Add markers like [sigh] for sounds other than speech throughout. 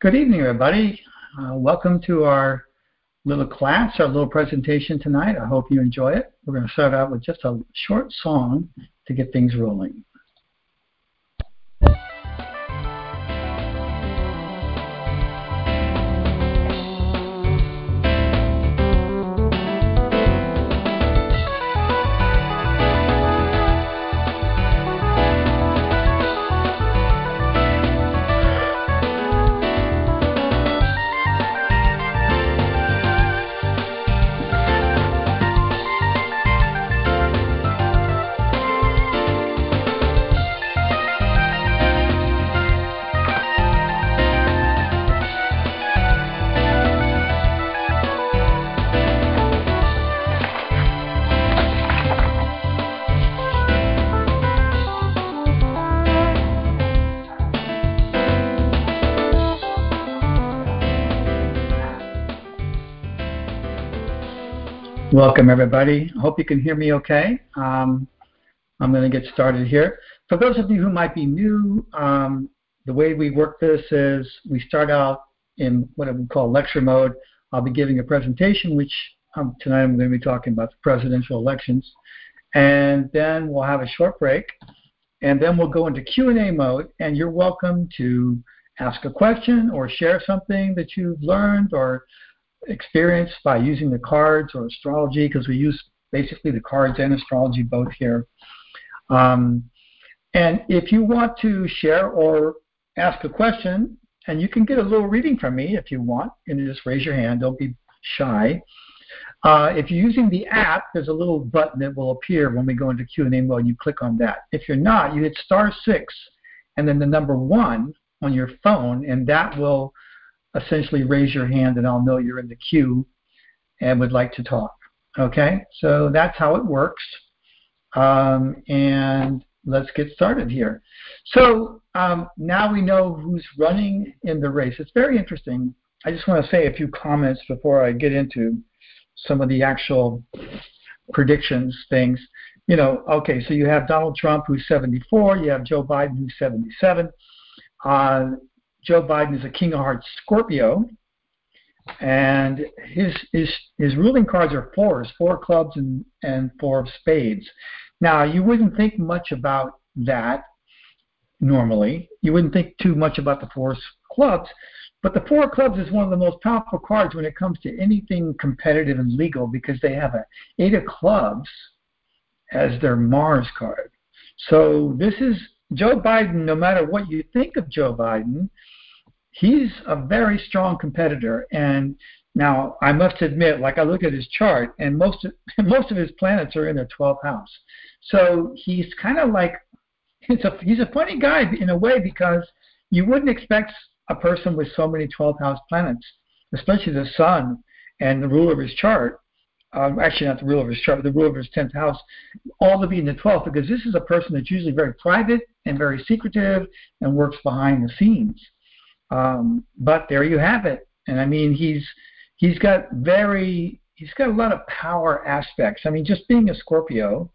Good evening, everybody. Uh, welcome to our little class, our little presentation tonight. I hope you enjoy it. We're going to start out with just a short song to get things rolling. Welcome, everybody. I hope you can hear me okay. Um, I'm going to get started here. For those of you who might be new, um, the way we work this is we start out in what we call lecture mode. I'll be giving a presentation, which um, tonight I'm going to be talking about the presidential elections. And then we'll have a short break. And then we'll go into Q&A mode, and you're welcome to ask a question or share something that you've learned or experience by using the cards or astrology because we use basically the cards and astrology both here. Um, and if you want to share or ask a question, and you can get a little reading from me if you want, and you just raise your hand. Don't be shy. Uh, if you're using the app, there's a little button that will appear when we go into Q&A mode, and you click on that. If you're not, you hit star six, and then the number one on your phone, and that will essentially raise your hand and I'll know you're in the queue and would like to talk. Okay, so that's how it works. Um, and let's get started here. So um, now we know who's running in the race. It's very interesting. I just want to say a few comments before I get into some of the actual predictions things. You know, okay, so you have Donald Trump who's 74, you have Joe Biden who's 77. Uh, Joe Biden is a King of Hearts Scorpio, and his his his ruling cards are fours, four clubs and and four of spades. Now you wouldn't think much about that normally. You wouldn't think too much about the four clubs, but the four clubs is one of the most powerful cards when it comes to anything competitive and legal because they have a eight of clubs as their Mars card. So this is Joe Biden. No matter what you think of Joe Biden, he's a very strong competitor. And now I must admit, like I look at his chart, and most of, [laughs] most of his planets are in their 12th house. So he's kind of like it's a he's a funny guy in a way because you wouldn't expect a person with so many 12th house planets, especially the sun and the ruler of his chart. Um, actually, not the ruler of his chart, but the ruler of his 10th house, all to be in the 12th because this is a person that's usually very private and very secretive and works behind the scenes. Um, but there you have it. And I mean, he's he's got very he's got a lot of power aspects. I mean, just being a Scorpio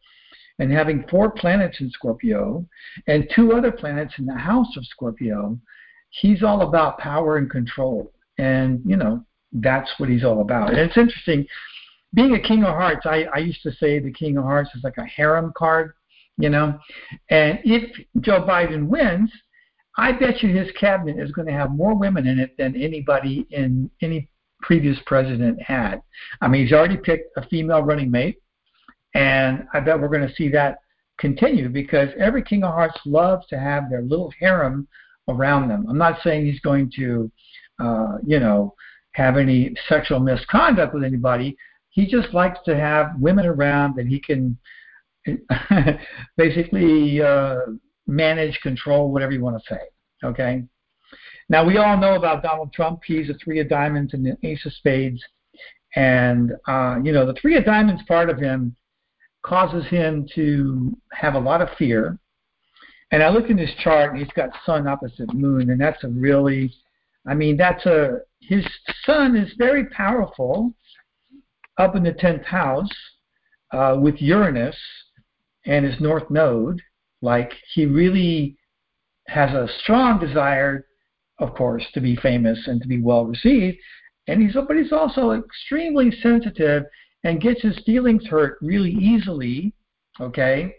and having four planets in Scorpio and two other planets in the house of Scorpio, he's all about power and control. And you know, that's what he's all about. And it's interesting. Being a King of Hearts, I, I used to say the King of Hearts is like a harem card, you know. And if Joe Biden wins, I bet you his cabinet is going to have more women in it than anybody in any previous president had. I mean, he's already picked a female running mate, and I bet we're going to see that continue because every King of Hearts loves to have their little harem around them. I'm not saying he's going to, uh, you know, have any sexual misconduct with anybody. He just likes to have women around that he can [laughs] basically uh, manage, control, whatever you want to say. Okay. Now we all know about Donald Trump. He's a three of diamonds and an ace of spades, and uh, you know the three of diamonds part of him causes him to have a lot of fear. And I look in his chart, and he's got Sun opposite Moon, and that's a really, I mean, that's a his Sun is very powerful up in the tenth house uh, with Uranus and his North Node, like he really has a strong desire of course, to be famous and to be well received. And he's but he's also extremely sensitive and gets his feelings hurt really easily. Okay,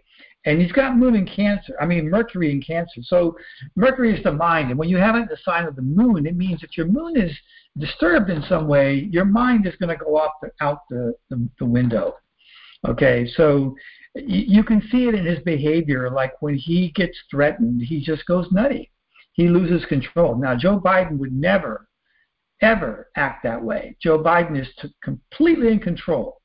and he's got moon in Cancer. I mean Mercury in Cancer. So Mercury is the mind, and when you have it in the sign of the moon, it means if your moon is disturbed in some way, your mind is going to go off the, out the, the, the window. Okay, so you can see it in his behavior. Like when he gets threatened, he just goes nutty. He loses control. Now, Joe Biden would never, ever act that way. Joe Biden is completely in control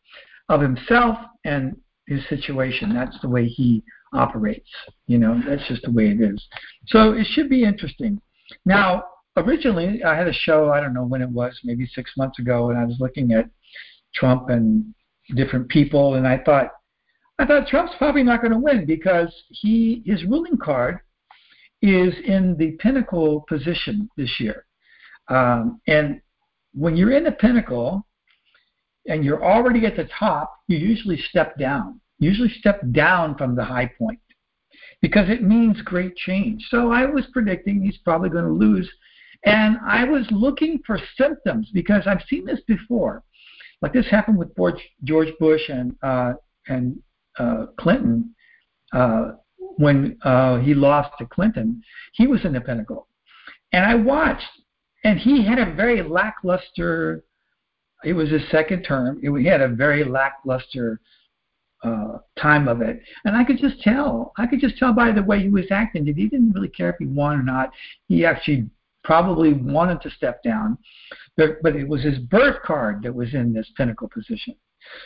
of himself and his situation. That's the way he operates. You know, that's just the way it is. So it should be interesting. Now, originally, I had a show, I don't know when it was, maybe six months ago, and I was looking at Trump and different people, and I thought, I thought Trump's probably not going to win because he his ruling card is in the pinnacle position this year. Um, and when you're in the pinnacle and you're already at the top, you usually step down. Usually step down from the high point because it means great change. So I was predicting he's probably going to lose. And I was looking for symptoms because I've seen this before. Like this happened with George Bush and uh, and uh, Clinton uh, when uh, he lost to Clinton. He was in the pinnacle, and I watched, and he had a very lackluster. It was his second term. It, he had a very lackluster uh, time of it, and I could just tell. I could just tell by the way he was acting that he didn't really care if he won or not. He actually probably wanted to step down, but, but it was his birth card that was in this pinnacle position.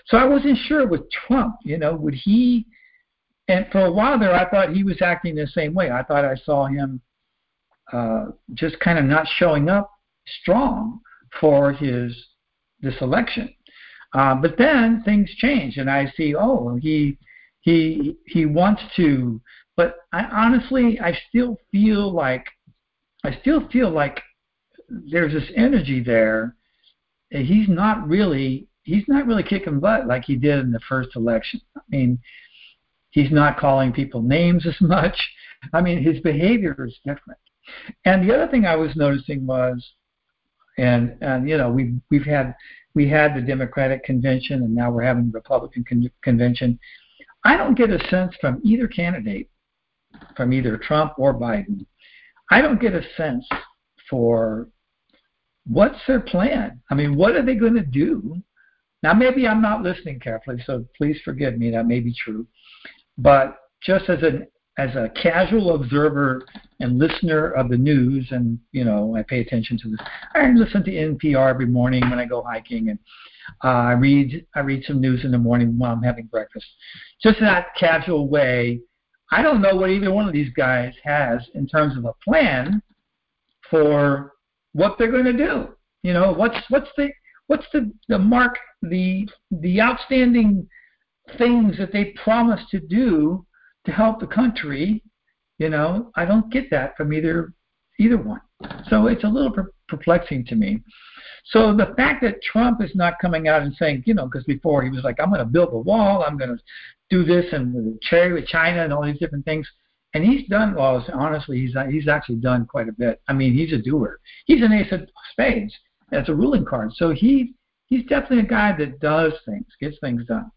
So I wasn't sure with Trump, you know, would he? And for a while there, I thought he was acting the same way. I thought I saw him uh, just kind of not showing up strong for his this election. Uh, but then things change, and I see, oh, he he he wants to. But I honestly, I still feel like I still feel like there's this energy there. He's not really he's not really kicking butt like he did in the first election. I mean, he's not calling people names as much. [laughs] I mean, his behavior is different. And the other thing I was noticing was, and and you know we've we've had we had the Democratic convention and now we're having the Republican con- convention. I don't get a sense from either candidate, from either Trump or Biden. I don't get a sense for what's their plan. I mean, what are they going to do now, maybe I'm not listening carefully, so please forgive me. That may be true. But just as an as a casual observer and listener of the news, and you know, I pay attention to this. I listen to NPR every morning when I go hiking, and uh, I read I read some news in the morning while I'm having breakfast. Just in that casual way, I don't know what either one of these guys has in terms of a plan for what they're going to do. You know, what's what's the what's the, the mark the the outstanding things that they promise to do to help the country you know i don't get that from either either one so it's a little perplexing to me so the fact that trump is not coming out and saying you know because before he was like i'm going to build a wall i'm going to do this and with trade with china and all these different things and he's done well honestly he's he's actually done quite a bit i mean he's a doer he's an ace of spades That's a ruling card. So he he's definitely a guy that does things, gets things done.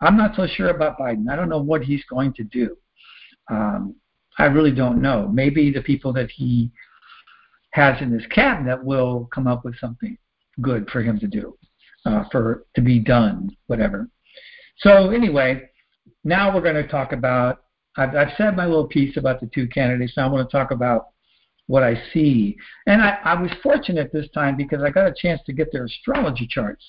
I'm not so sure about Biden. I don't know what he's going to do. Um, I really don't know. Maybe the people that he has in his cabinet will come up with something good for him to do, uh, for to be done, whatever. So anyway, now we're going to talk about. I've, I've said my little piece about the two candidates. Now I want to talk about what I see. And I, I was fortunate this time because I got a chance to get their astrology charts.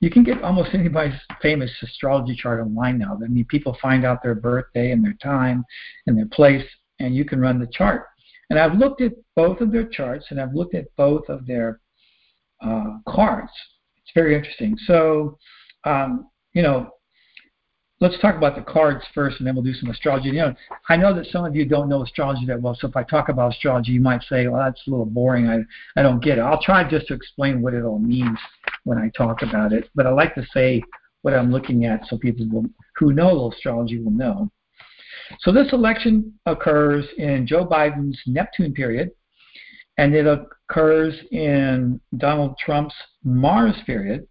You can get almost anybody's famous astrology chart online now. I mean, people find out their birthday and their time and their place, and you can run the chart. And I've looked at both of their charts, and I've looked at both of their uh, cards. It's very interesting. So, um, you know, let's talk about the cards first, and then we'll do some astrology. You know, I know that some of you don't know astrology that well, so if I talk about astrology, you might say, "Well, that's a little boring. I I don't get it." I'll try just to explain what it all means when I talk about it, but I like to say what I'm looking at so people will, who know astrology will know. So this election occurs in Joe Biden's Neptune period, and it occurs in Donald Trump's Mars period.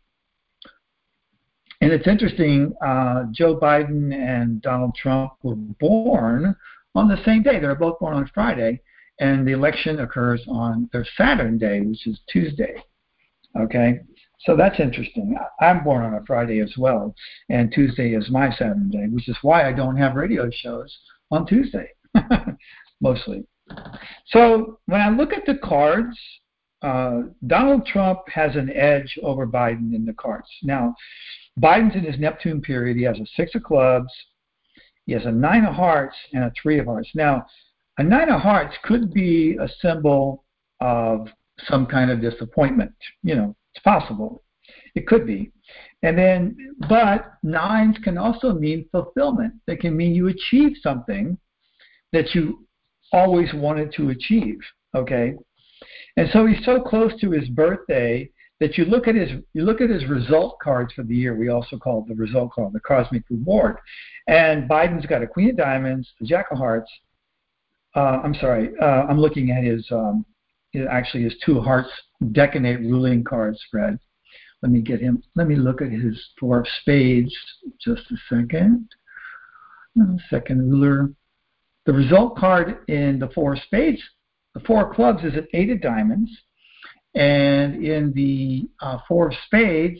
And it's interesting, uh, Joe Biden and Donald Trump were born on the same day. They were both born on Friday, and the election occurs on their Saturn day, which is Tuesday. Okay, so that's interesting. I'm born on a Friday as well, and Tuesday is my Saturn day, which is why I don't have radio shows on Tuesday, [laughs] mostly. So when I look at the cards, uh, Donald Trump has an edge over Biden in the cards. Now, Biden's in his Neptune period. He has a six of clubs, he has a nine of hearts, and a three of hearts. Now, a nine of hearts could be a symbol of some kind of disappointment. You know, it's possible. It could be. And then, but nines can also mean fulfillment. They can mean you achieve something that you always wanted to achieve. Okay? And so he's so close to his birthday that you look at his you look at his result cards for the year. We also call the result card, the cosmic reward. And Biden's got a Queen of Diamonds, a Jack of Hearts. Uh, I'm sorry, uh, I'm looking at his um, actually his two hearts decanate ruling card spread. Let me get him. Let me look at his four of spades. Just a second. Second ruler. The result card in the four of spades, the four of clubs, is an eight of diamonds, and in the uh, four of spades,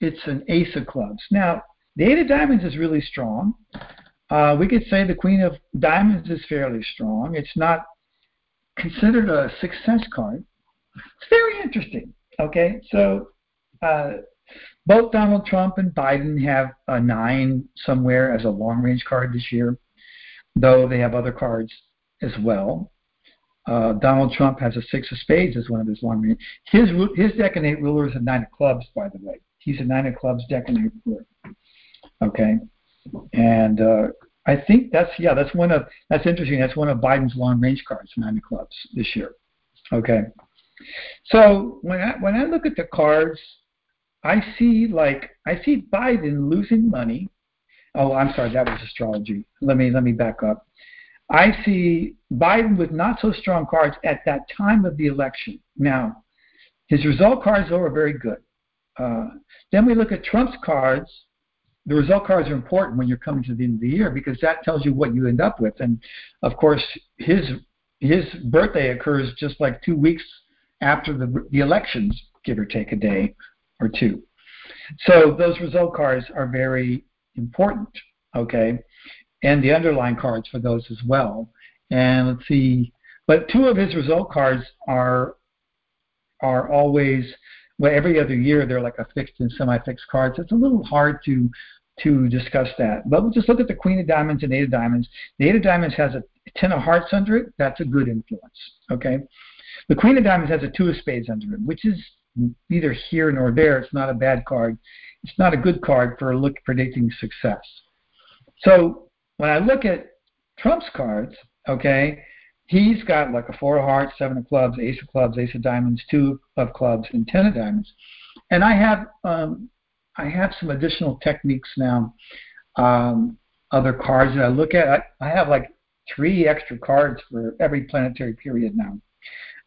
it's an ace of clubs. Now, the eight of diamonds is really strong. Uh, we could say the queen of diamonds is fairly strong. It's not considered a success card. It's very interesting. Okay, so uh, both Donald Trump and Biden have a nine somewhere as a long range card this year, though they have other cards as well. Uh, Donald Trump has a six of spades as one of his long range. His his deck decanate ruler is a nine of clubs, by the way. He's a nine of clubs decanate ruler. Okay, and uh, I think that's yeah, that's one of that's interesting. That's one of Biden's long range cards, nine of clubs this year. Okay, so when I when I look at the cards, I see like I see Biden losing money. Oh, I'm sorry, that was astrology. Let me let me back up. I see Biden with not so strong cards at that time of the election. Now, his result cards though are very good. Uh, then we look at Trump's cards the result cards are important when you're coming to the end of the year because that tells you what you end up with. And of course, his his birthday occurs just like two weeks after the the elections, give or take a day or two. So those result cards are very important. Okay, and the underlying cards for those as well. And let's see, but two of his result cards are are always well, every other year they're like a fixed and semi-fixed cards. It's a little hard to to discuss that. But we'll just look at the Queen of Diamonds and Eight of Diamonds. The Eight of Diamonds has a Ten of Hearts under it. That's a good influence. Okay. The Queen of Diamonds has a Two of Spades under it, which is neither here nor there. It's not a bad card. It's not a good card for look predicting success. So when I look at Trump's cards, okay, he's got like a four of hearts, seven of clubs, ace of clubs, ace of diamonds, two of clubs, and ten of diamonds. And I have um, I have some additional techniques now. Um, other cards that I look at, I, I have like three extra cards for every planetary period now,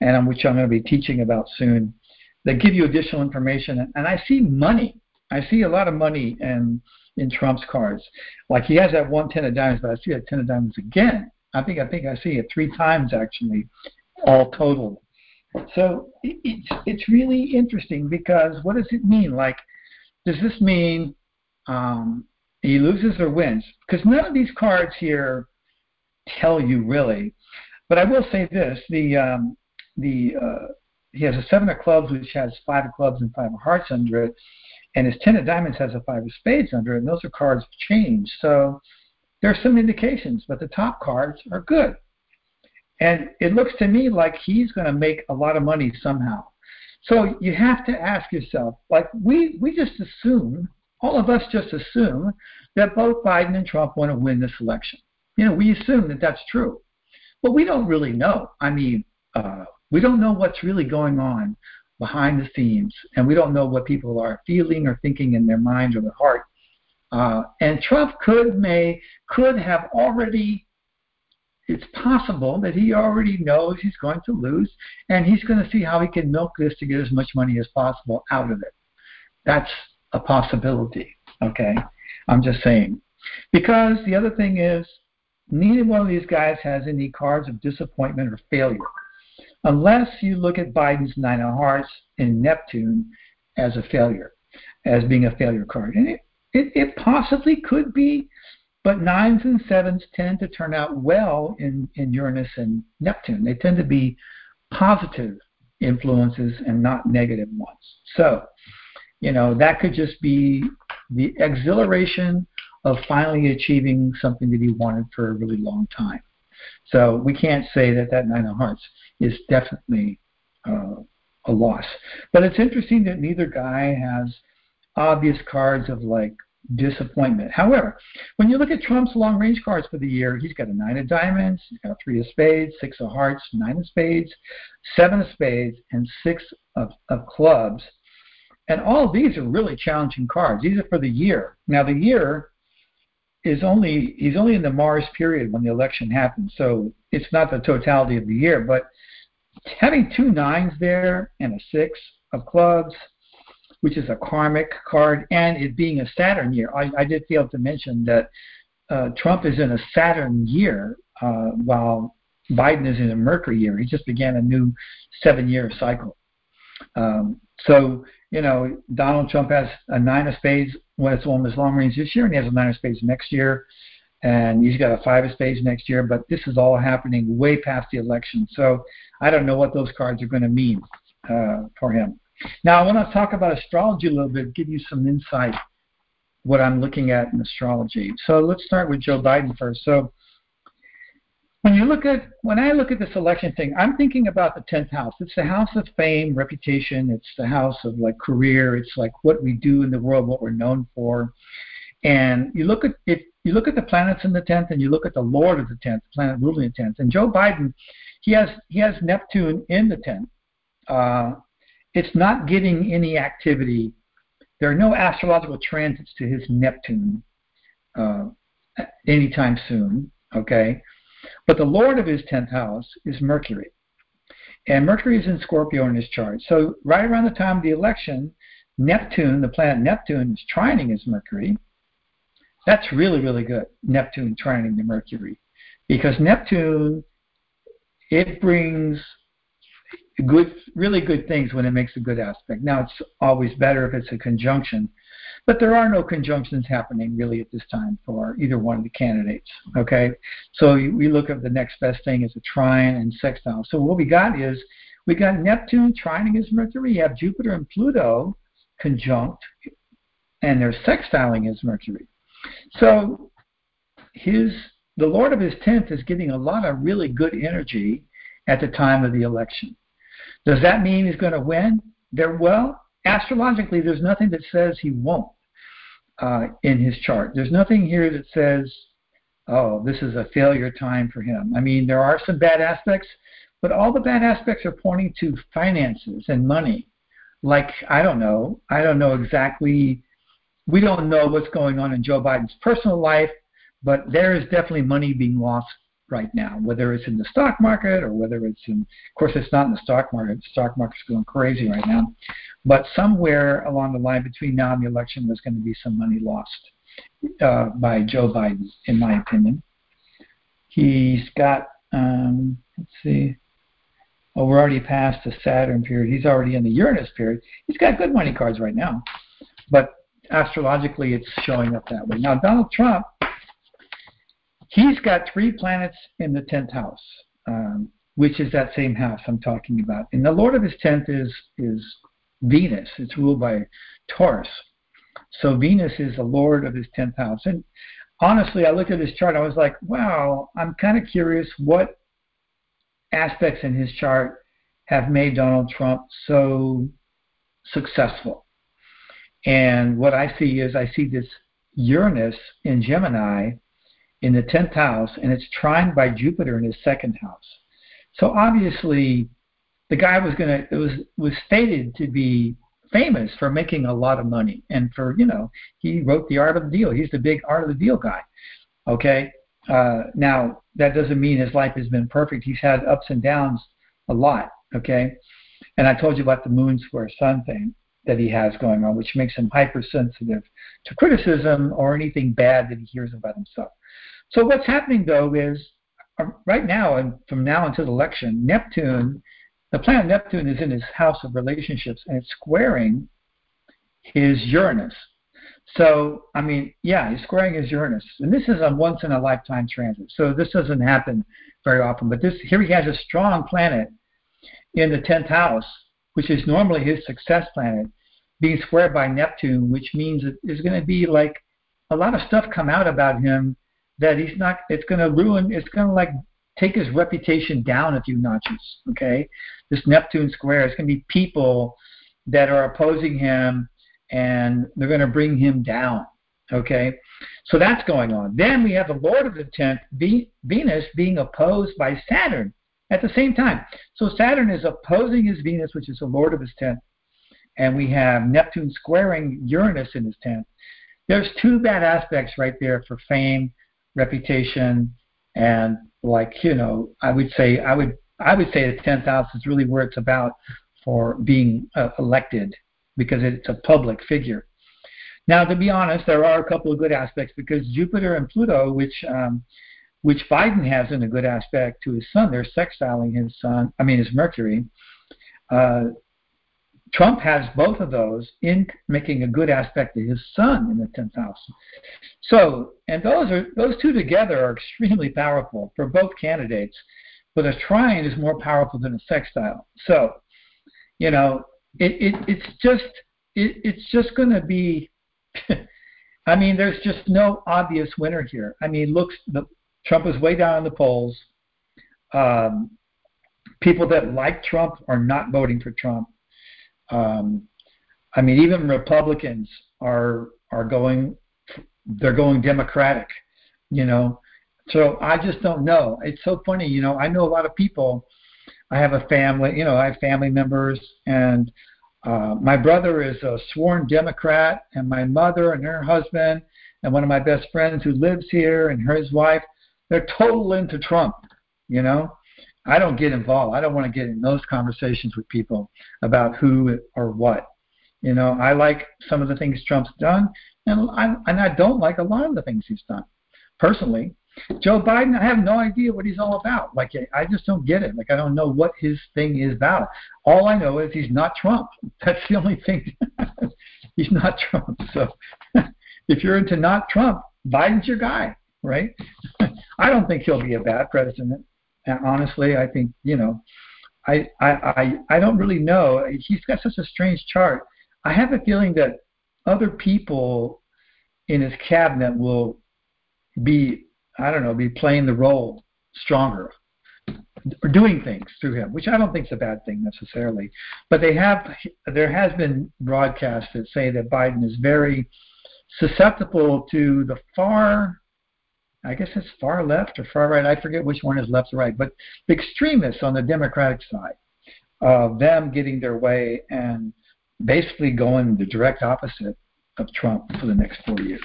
and which I'm going to be teaching about soon. That give you additional information, and I see money. I see a lot of money in in Trump's cards. Like he has that one ten of diamonds, but I see that ten of diamonds again. I think I think I see it three times actually, all total. So it's it's really interesting because what does it mean? Like does this mean um, he loses or wins? Because none of these cards here tell you really. But I will say this: the um, the uh, he has a seven of clubs, which has five of clubs and five of hearts under it, and his ten of diamonds has a five of spades under it, and those are cards of change. So there are some indications, but the top cards are good. And it looks to me like he's going to make a lot of money somehow. So you have to ask yourself, like we we just assume, all of us just assume that both Biden and Trump want to win this election. You know, we assume that that's true, but we don't really know. I mean, uh, we don't know what's really going on behind the scenes, and we don't know what people are feeling or thinking in their mind or their heart. Uh, and Trump could may could have already it's possible that he already knows he's going to lose, and he's going to see how he can milk this to get as much money as possible out of it. That's a possibility. Okay, I'm just saying. Because the other thing is, neither one of these guys has any cards of disappointment or failure, unless you look at Biden's nine of hearts in Neptune as a failure, as being a failure card, and it it, it possibly could be but nines and sevens tend to turn out well in, in Uranus and Neptune. They tend to be positive influences and not negative ones. So, you know, that could just be the exhilaration of finally achieving something that he wanted for a really long time. So we can't say that that nine of hearts is definitely uh, a loss. But it's interesting that neither guy has obvious cards of like disappointment. However, when you look at Trump's long range cards for the year, he's got a nine of diamonds, he's got three of spades, six of hearts, nine of spades, seven of spades, and six of, of clubs. And all these are really challenging cards. These are for the year. Now the year is only he's only in the Mars period when the election happens, so it's not the totality of the year. But having two nines there and a six of clubs which is a karmic card, and it being a Saturn year. I, I did fail to mention that uh, Trump is in a Saturn year uh, while Biden is in a Mercury year. He just began a new seven year cycle. Um, so, you know, Donald Trump has a nine of spades when it's on his long range this year, and he has a nine of spades next year, and he's got a five of spades next year. But this is all happening way past the election. So I don't know what those cards are going to mean uh, for him. Now, I want to talk about astrology a little bit, give you some insight what I'm looking at in astrology. So let's start with Joe Biden first. So when you look at when I look at this election thing, I'm thinking about the tenth house. It's the house of fame, reputation. It's the house of like career. It's like what we do in the world, what we're known for. And you look at if you look at the planets in the tenth, and you look at the Lord of the tenth, planet ruling the tenth. And Joe Biden, he has he has Neptune in the tenth. Uh, it's not getting any activity. There are no astrological transits to his Neptune uh, anytime soon, okay? But the Lord of his 10th house is Mercury. And Mercury is in Scorpio in his chart. So, right around the time of the election, Neptune, the planet Neptune, is trining his Mercury. That's really, really good, Neptune trining the Mercury. Because Neptune, it brings good, really good things when it makes a good aspect. Now, it's always better if it's a conjunction, but there are no conjunctions happening really at this time for either one of the candidates. Okay, so we look at the next best thing as a trine and sextile. So what we got is we got Neptune trining as Mercury. You have Jupiter and Pluto conjunct, and they're sextiling as Mercury. So his the Lord of his tenth is getting a lot of really good energy at the time of the election. Does that mean he's going to win? There, well, astrologically, there's nothing that says he won't uh, in his chart. There's nothing here that says, oh, this is a failure time for him. I mean, there are some bad aspects, but all the bad aspects are pointing to finances and money. Like, I don't know. I don't know exactly. We don't know what's going on in Joe Biden's personal life, but there is definitely money being lost right now, whether it's in the stock market or whether it's in, of course, it's not in the stock market. The stock market's going crazy right now. But somewhere along the line between now and the election, there's going to be some money lost uh, by Joe Biden, in my opinion. He's got, um, let's see, oh, we're already past the Saturn period. He's already in the Uranus period. He's got good money cards right now. But astrologically, it's showing up that way. Now, Donald Trump He's got three planets in the 10th house, um, which is that same house I'm talking about. And the Lord of his 10th is, is Venus. It's ruled by Taurus. So Venus is the Lord of his 10th house. And honestly, I looked at his chart. I was like, wow, I'm kind of curious what aspects in his chart have made Donald Trump so successful. And what I see is I see this Uranus in Gemini in the 10th house, and it's trined by Jupiter in his second house. So obviously, the guy was going to, it was, was stated to be famous for making a lot of money and for, you know, he wrote The Art of the Deal. He's the big Art of the Deal guy. Okay? Uh, now, that doesn't mean his life has been perfect. He's had ups and downs a lot, okay? And I told you about the moon square sun thing that he has going on, which makes him hypersensitive to criticism or anything bad that he hears about himself. So what's happening though is uh, right now and from now until the election, Neptune, the planet Neptune is in his house of relationships and it's squaring his Uranus. So, I mean, yeah, he's squaring his Uranus. And this is a once in a lifetime transit. So this doesn't happen very often. But this here he has a strong planet in the 10th house, which is normally his success planet, being squared by Neptune, which means that there's going to be like a lot of stuff come out about him that he's not, it's going to ruin, it's going to like take his reputation down a few notches, okay? This Neptune square, is going to be people that are opposing him and they're going to bring him down. Okay, so that's going on. Then we have the Lord of the tenth, Venus, being opposed by Saturn at the same time. So Saturn is opposing his Venus, which is the Lord of his tenth, and we have Neptune squaring Uranus in his tenth. There's two bad aspects right there for fame, reputation, and like you know, I would say I would I would say the tenth house is really where it's about for being uh, elected because it's a public figure. Now, to be honest, there are a couple of good aspects because Jupiter and Pluto, which um, which Biden has in a good aspect to his sun, they're sextiling his sun. I mean, his Mercury. Uh, Trump has both of those in making a good aspect to his sun in the tenth house. So, and those are those two together are extremely powerful for both candidates. But a trine is more powerful than a sextile. So, you know, it, it it's just it, it's just going to be. [laughs] I mean, there's just no obvious winner here. I mean, looks the Trump is way down in the polls. Um, people that like Trump are not voting for Trump. Um, I mean, even Republicans are are going they're going Democratic. You know, so I just don't know. It's so funny. You know, I know a lot of people I have a family, you know, I have family members, and uh, my brother is a sworn Democrat, and my mother and her husband, and one of my best friends who lives here, and his wife, they're total into Trump. You know, I don't get involved. I don't want to get in those conversations with people about who or what. You know, I like some of the things Trump's done, and I and I don't like a lot of the things he's done. Personally, Joe Biden, I have no idea what he's all about. Like, I just don't get it. Like, I don't know what his thing is about. All I know is he's not Trump. [laughs] That's the only thing. [laughs] he's not Trump. So, [laughs] if you're into not Trump, Biden's your guy, right? I don't think he'll be a bad president. Honestly, I think you know, I I I, I don't really know. He's got such a strange chart. I have a feeling that other people in his cabinet will be I don't know, be playing the role stronger or doing things through him, which I don't think is a bad thing necessarily. But they have there has been broadcasts that say that Biden is very susceptible to the far I guess it's far left or far right. I forget which one is left or right, but the extremists on the Democratic side of them getting their way and basically going the direct opposite of Trump for the next four years.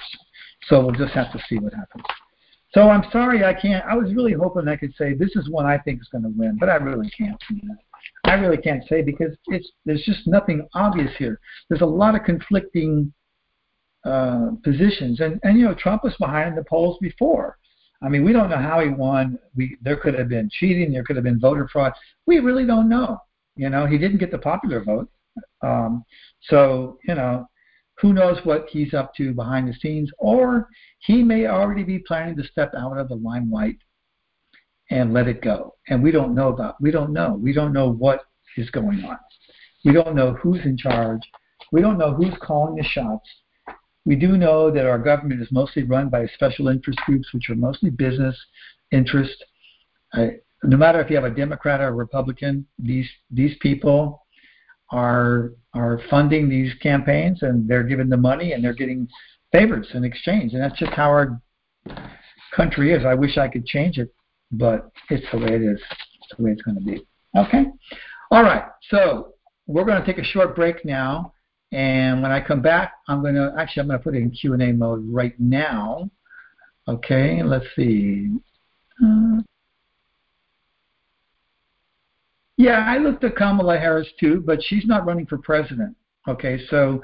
So we'll just have to see what happens. So I'm sorry I can't. I was really hoping I could say this is one I think is going to win, but I really can't. I really can't say because it's there's just nothing obvious here. There's a lot of conflicting uh, positions, and and you know Trump was behind the polls before. I mean, we don't know how he won. We there could have been cheating. There could have been voter fraud. We really don't know. You know, he didn't get the popular vote. Um, so you know, who knows what he's up to behind the scenes, or he may already be planning to step out of the limelight and let it go. And we don't know about. We don't know. We don't know what is going on. We don't know who's in charge. We don't know who's calling the shots. We do know that our government is mostly run by special interest groups, which are mostly business interest. no matter if you have a Democrat or a Republican, these these people are are funding these campaigns and they're giving the money and they're getting favors in exchange. And that's just how our country is. I wish I could change it, but it's the way it is. It's the way it's going to be. Okay? All right. So we're going to take a short break now. And when I come back, I'm going to actually I'm going to put it in Q&A mode right now. Okay, let's see. Uh, yeah, I looked at Kamala Harris too, but she's not running for president. Okay, so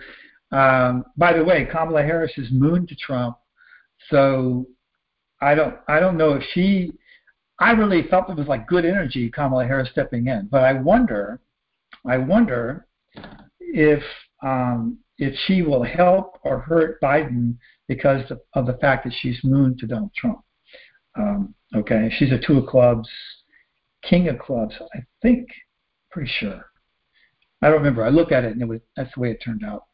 um, by the way, Kamala Harris is moon to Trump, so I don't I don't know if she. I really felt it was like good energy, Kamala Harris stepping in, but I wonder, I wonder if um, if she will help or hurt Biden because of the fact that she's moon to Donald Trump. Um, okay, she's a two of clubs, king of clubs. I think, pretty sure. I don't remember. I looked at it and it was that's the way it turned out.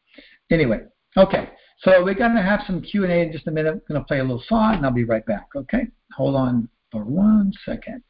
Anyway, okay. So we're to have some Q&A in just a minute. I'm to play a little song and I'll be right back, okay? Hold on for one second.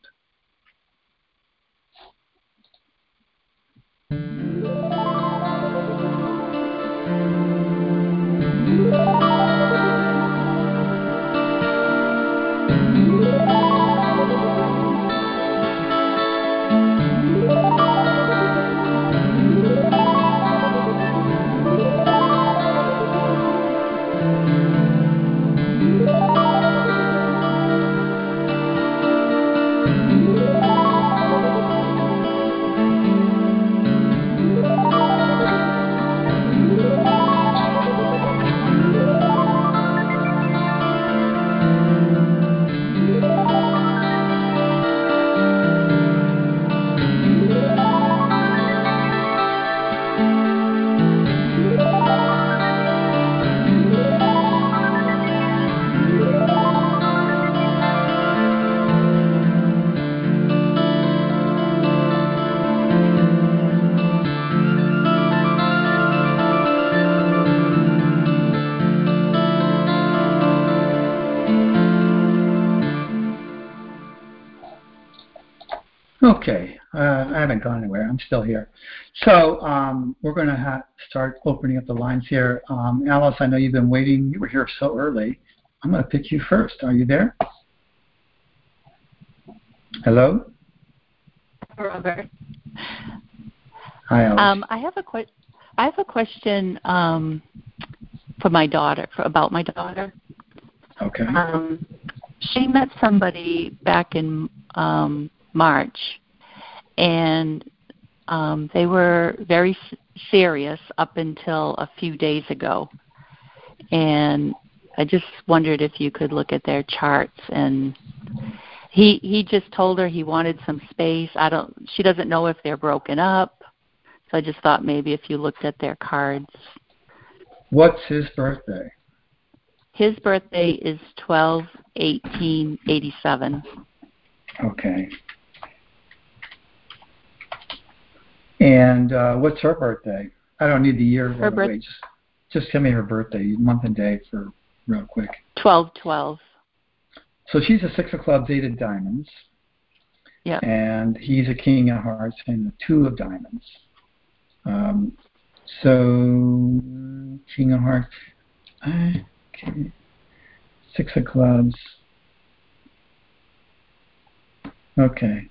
Gone anywhere. I'm still here. So um, we're going to ha- start opening up the lines here. Um, Alice, I know you've been waiting. You were here so early. I'm going to pick you first. Are you there? Hello? Robert. Hi, Alice. Um, I have a que- I have a question um, for my daughter for, about my daughter. Okay. Um, she met somebody back in um, March, and um, they were very s- serious up until a few days ago. And I just wondered if you could look at their charts and he he just told her he wanted some space. I don't she doesn't know if they're broken up. So I just thought maybe if you looked at their cards. What's his birthday? His birthday is twelve eighteen eighty seven. Okay. And uh, what's her birthday? I don't need the year Her away. Just, just tell me her birthday, month and day for real quick. Twelve twelve. So she's a six of clubs, eight of diamonds. Yeah. And he's a king of hearts and a two of diamonds. Um, so king of hearts. Okay. Six of clubs. Okay.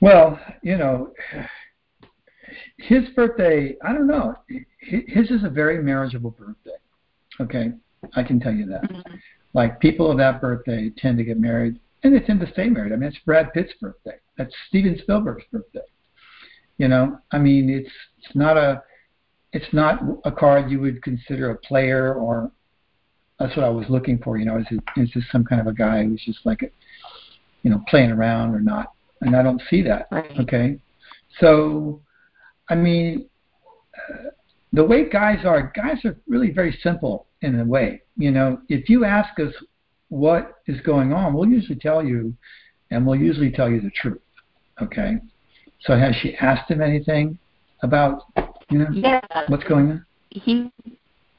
Well, you know, his birthday, I don't know. His is a very marriageable birthday. Okay. I can tell you that. Mm-hmm. Like people of that birthday tend to get married and they tend to stay married. I mean, it's Brad Pitt's birthday. That's Steven Spielberg's birthday. You know, I mean, it's it's not a it's not a card you would consider a player or that's what I was looking for. You know, is it, is this some kind of a guy who's just like a, you know, playing around or not? And I don't see that. Right. Okay, so I mean, uh, the way guys are, guys are really very simple in a way. You know, if you ask us what is going on, we'll usually tell you, and we'll usually tell you the truth. Okay. So has she asked him anything about, you know, Yeah. what's going on? He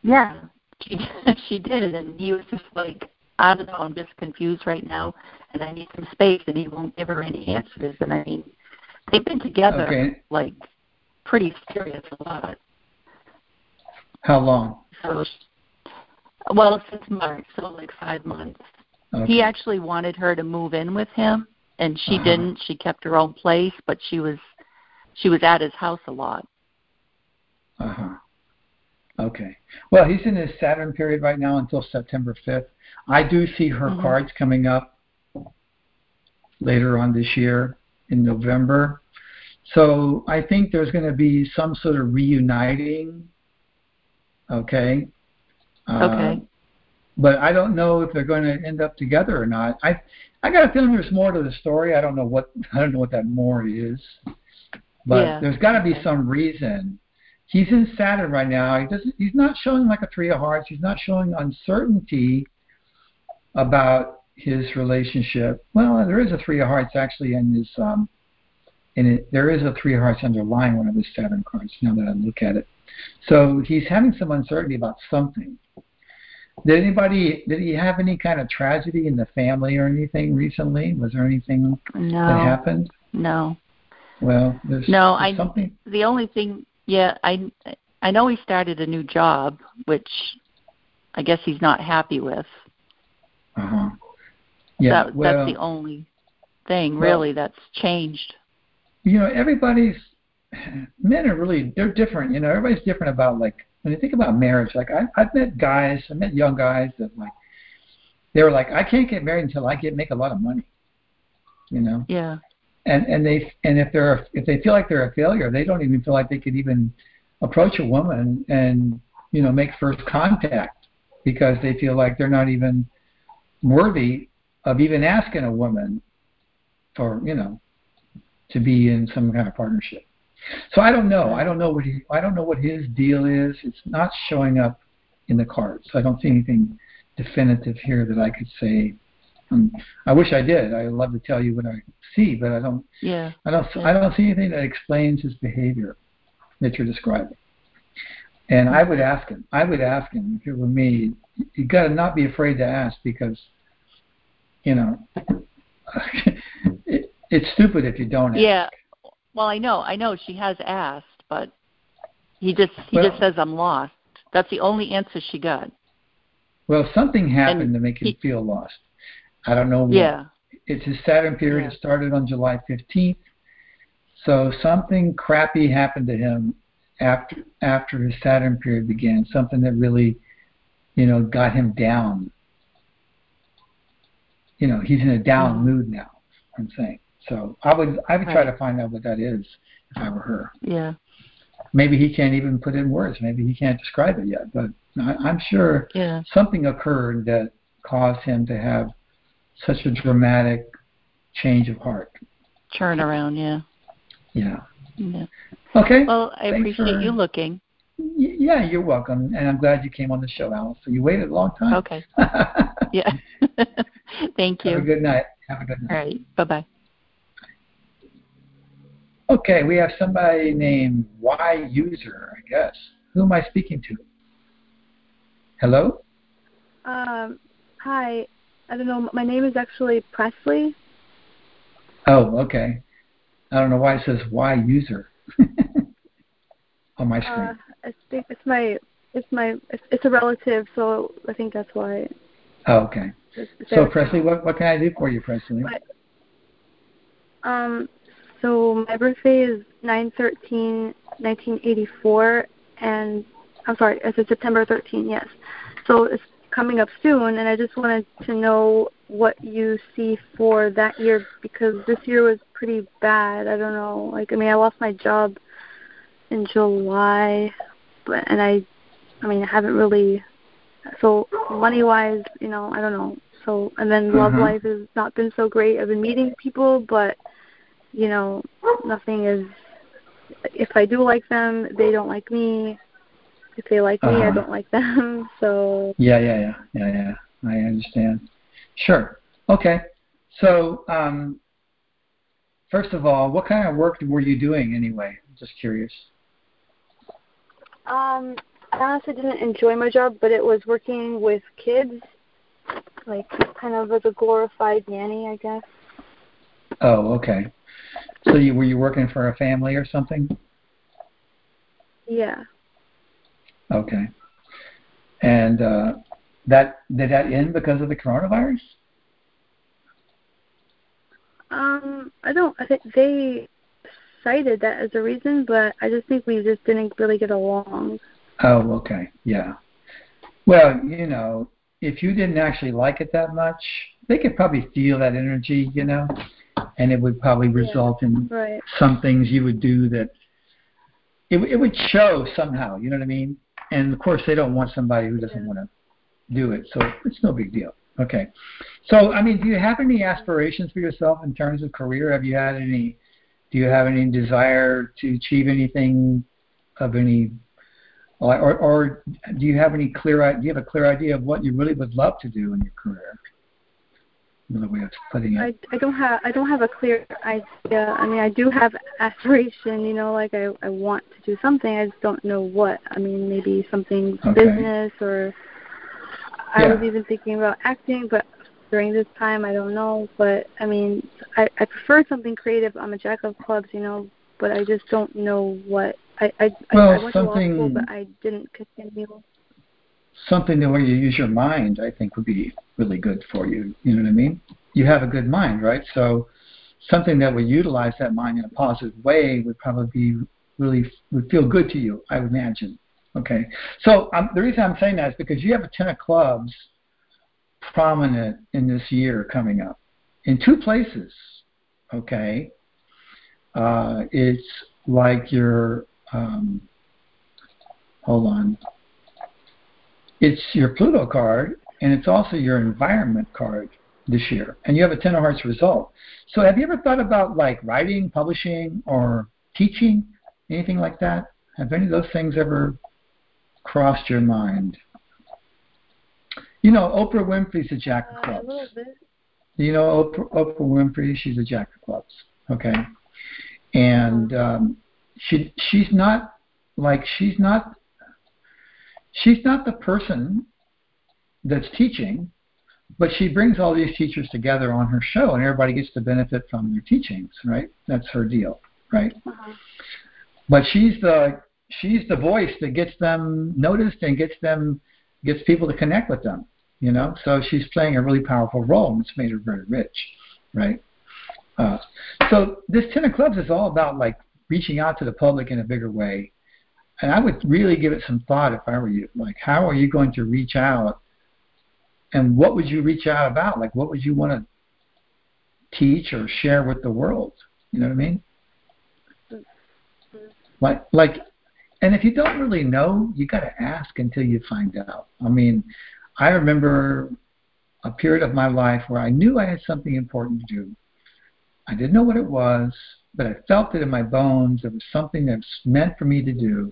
yeah. She [laughs] she did and he was just like I don't know, I'm just confused right now and I need some space and he won't give her any answers and I mean they've been together Okay. like pretty serious a lot. How long? So well, since March, so like five months. Okay. He actually wanted her to move in with him and she Uh-huh. didn't. She kept her own place, but she was she was at his house a lot. Uh huh. Okay. Well, he's in his Saturn period right now until September 5th. I do see her Mhm. cards coming up later on this year in November. So I think there's going to be some sort of reuniting. Okay. Uh, Okay. but I don't know if they're going to end up together or not. I I got a feeling there's more to the story. I don't know what [laughs] I don't know what that more is, but Yeah. there's got to be some reason. He's in Saturn right now. He doesn't. He's not showing like a three of hearts. He's not showing uncertainty about his relationship. Well, there is a three of hearts actually in his um, in it. There is a three of hearts underlying one of his seven cards. Now that I look at it, so he's having some uncertainty about something. Did anybody? Did he have any kind of tragedy in the family or anything recently? Was there anything No. that happened? No. Well, there's, No, there's I something. the only thing yeah, I I know he started a new job, which I guess he's not happy with. Uh huh. Yeah. that, well, that's the only thing well- really that's changed. you know, everybody's men are really they're different. You know, everybody's different about like when you think about marriage. Like I, I've met guys, I met young guys that like they were like, I can't get married until I get make a lot of money. You know, Yeah. and and they and if they're if they feel like they're a failure, they don't even feel like they could even approach a woman and you know make first contact because they feel like they're not even worthy of even asking a woman for you know to be in some kind of partnership. So I don't know. I don't know what he. I don't know what his deal is. It's not showing up in the cards. So I don't see anything definitive here that I could say. Um, I wish I did. I'd love to tell you what I see, but I don't. Yeah. I don't. I don't see anything that explains his behavior that you're describing. And I would ask him. I would ask him if it were me. You got to not be afraid to ask because, you know, it, it's stupid if you don't ask. Yeah. Well, I know. I know she has asked, but he just he Well- just says I'm lost. That's the only answer she got. Well, something happened And to make him he- feel lost. I don't know what. Yeah. It's his Saturn period. Yeah. It started on July 15th. So something crappy happened to him after after his Saturn period began. Something that really, you know, got him down. You know, he's in a down Mhm. mood now. I'm saying. So I would I would try to find out what that is if I were her. Yeah. Maybe he can't even put in words. Maybe he can't describe it yet. But I, I'm sure Yeah. something occurred that caused him to have such a dramatic change of heart. Turn around. Yeah. Yeah. Yeah. Okay. Well, I Thanks appreciate for- you looking. Y- yeah, you're welcome, and I'm glad you came on the show, Alice. So you waited a long time. Okay. [laughs] Yeah. [laughs] Thank you. Have a good night. Have a good night. right. Bye bye. Okay, we have somebody named Y User, I guess. Who am I speaking to? Hello. Um, hi. I don't know. My name is actually Presley. Oh, okay. I don't know why it says Y User [laughs] on my screen. Uh, I think it's my it's my it's, it's a relative, so I think that's why. oh, okay. So. Presley, what what can I do for you, Presley? But, um, so my birthday is nine thirteen nineteen eighty four, and I'm sorry, it's September 13. Yes. So it's coming up soon, and I just wanted to know what you see for that year because this year was pretty bad. I don't know. Like, I mean, I lost my job in July, but and I, I mean, I haven't really. So money wise, you know, I don't know. So and then love Uh-huh. life has not been so great. I've been meeting people, but you know, nothing is. If I do like them, they don't like me. If they like me, I Uh-huh. don't like them. [laughs] So Yeah, yeah, yeah, yeah, yeah. I understand. Sure. Okay. So, um, first of all, what kind of work were you doing anyway? Just curious. Um, I honestly didn't enjoy my job, but it was working with kids, like kind of as a glorified nanny, I guess. Oh, okay. So you were you working for a family or something? Yeah. Okay. And uh, that did that end because of the coronavirus? Um, I don't. I think they cited that as a reason, but I just think we just didn't really get along. Oh, okay. Yeah. Well, you know, if you didn't actually like it that much, they could probably feel that energy, you know, and it would probably result yeah. in right. some things you would do that it, it would show somehow, you know what I mean? And of course, they don't want somebody who doesn't Yeah. want to do it, so it's no big deal. Okay. So, I mean, do you have any aspirations for yourself in terms of career? Have you had any? Do you have any desire to achieve anything of any, or, or, do you have any clear? i- Do you have a clear idea of what you really would love to do in your career? Another way of putting I, it. I don't have I don't have a clear idea. I mean, I do have aspiration. You know, like I I want to do something. I just don't know what. I mean, maybe something Okay. business or I Yeah. was even thinking about acting, but during this time I don't know. But I mean, I I prefer something creative. I'm a jack of clubs, you know, but I just don't know what. I I, Well, I, I went to law something- school, but I didn't continue. something the way you use your mind, I think, would be really good for you. You know what I mean? You have a good mind, right? So something that would utilize that mind in a positive way would probably be really would feel good to you, I would imagine. Okay. So um, the reason I'm saying that is because you have a ten of clubs prominent in this year coming up in two places. Okay. Uh, it's like your um, hold on it's your Pluto card and it's also your environment card this year. And you have a Ten of Hearts result. So have you ever thought about like writing, publishing, or teaching? Anything like that? Have any of those things ever crossed your mind? You know, Oprah Winfrey's a jack of Uh, a clubs. little bit. You know Oprah, Oprah Winfrey, she's a jack of clubs. Okay, and um, she she's not like she's not she's not the person that's teaching, but she brings all these teachers together on her show, and everybody gets to benefit from their teachings. Right? That's her deal. Right? Uh-huh. But she's the she's the voice that gets them noticed and gets them gets people to connect with them. You know, so she's playing a really powerful role, and it's made her very rich, right? Uh, so this ten of clubs is all about like reaching out to the public in a bigger way, and I would really give it some thought if I were you. Like, how are you going to reach out, and what would you reach out about? Like, what would you want to teach or share with the world? You know what I mean? Like, like, and if you don't really know, you got to ask until you find out. I mean, I remember a period of my life where I knew I had something important to do. I didn't know what it was, but I felt it in my bones. It was something that was meant for me to do.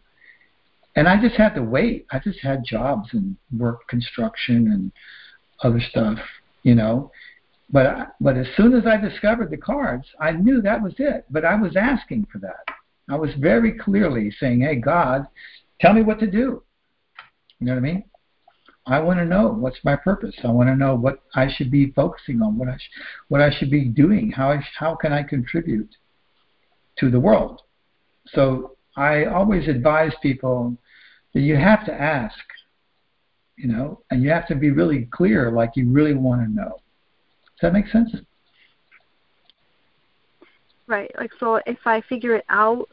And I just had to wait. I just had jobs and work construction and other stuff, you know. But I, but as soon as I discovered the cards, I knew that was it. But I was asking for that. I was very clearly saying, "Hey God, tell me what to do." You know what I mean? I want to know what's my purpose. I want to know what I should be focusing on, what I sh- what I should be doing. How I sh- how can I contribute to the world? So I always advise people that you have to ask, you know, and you have to be really clear, like you really want to know. Does that make sense? Right. Like so, if I figure it out,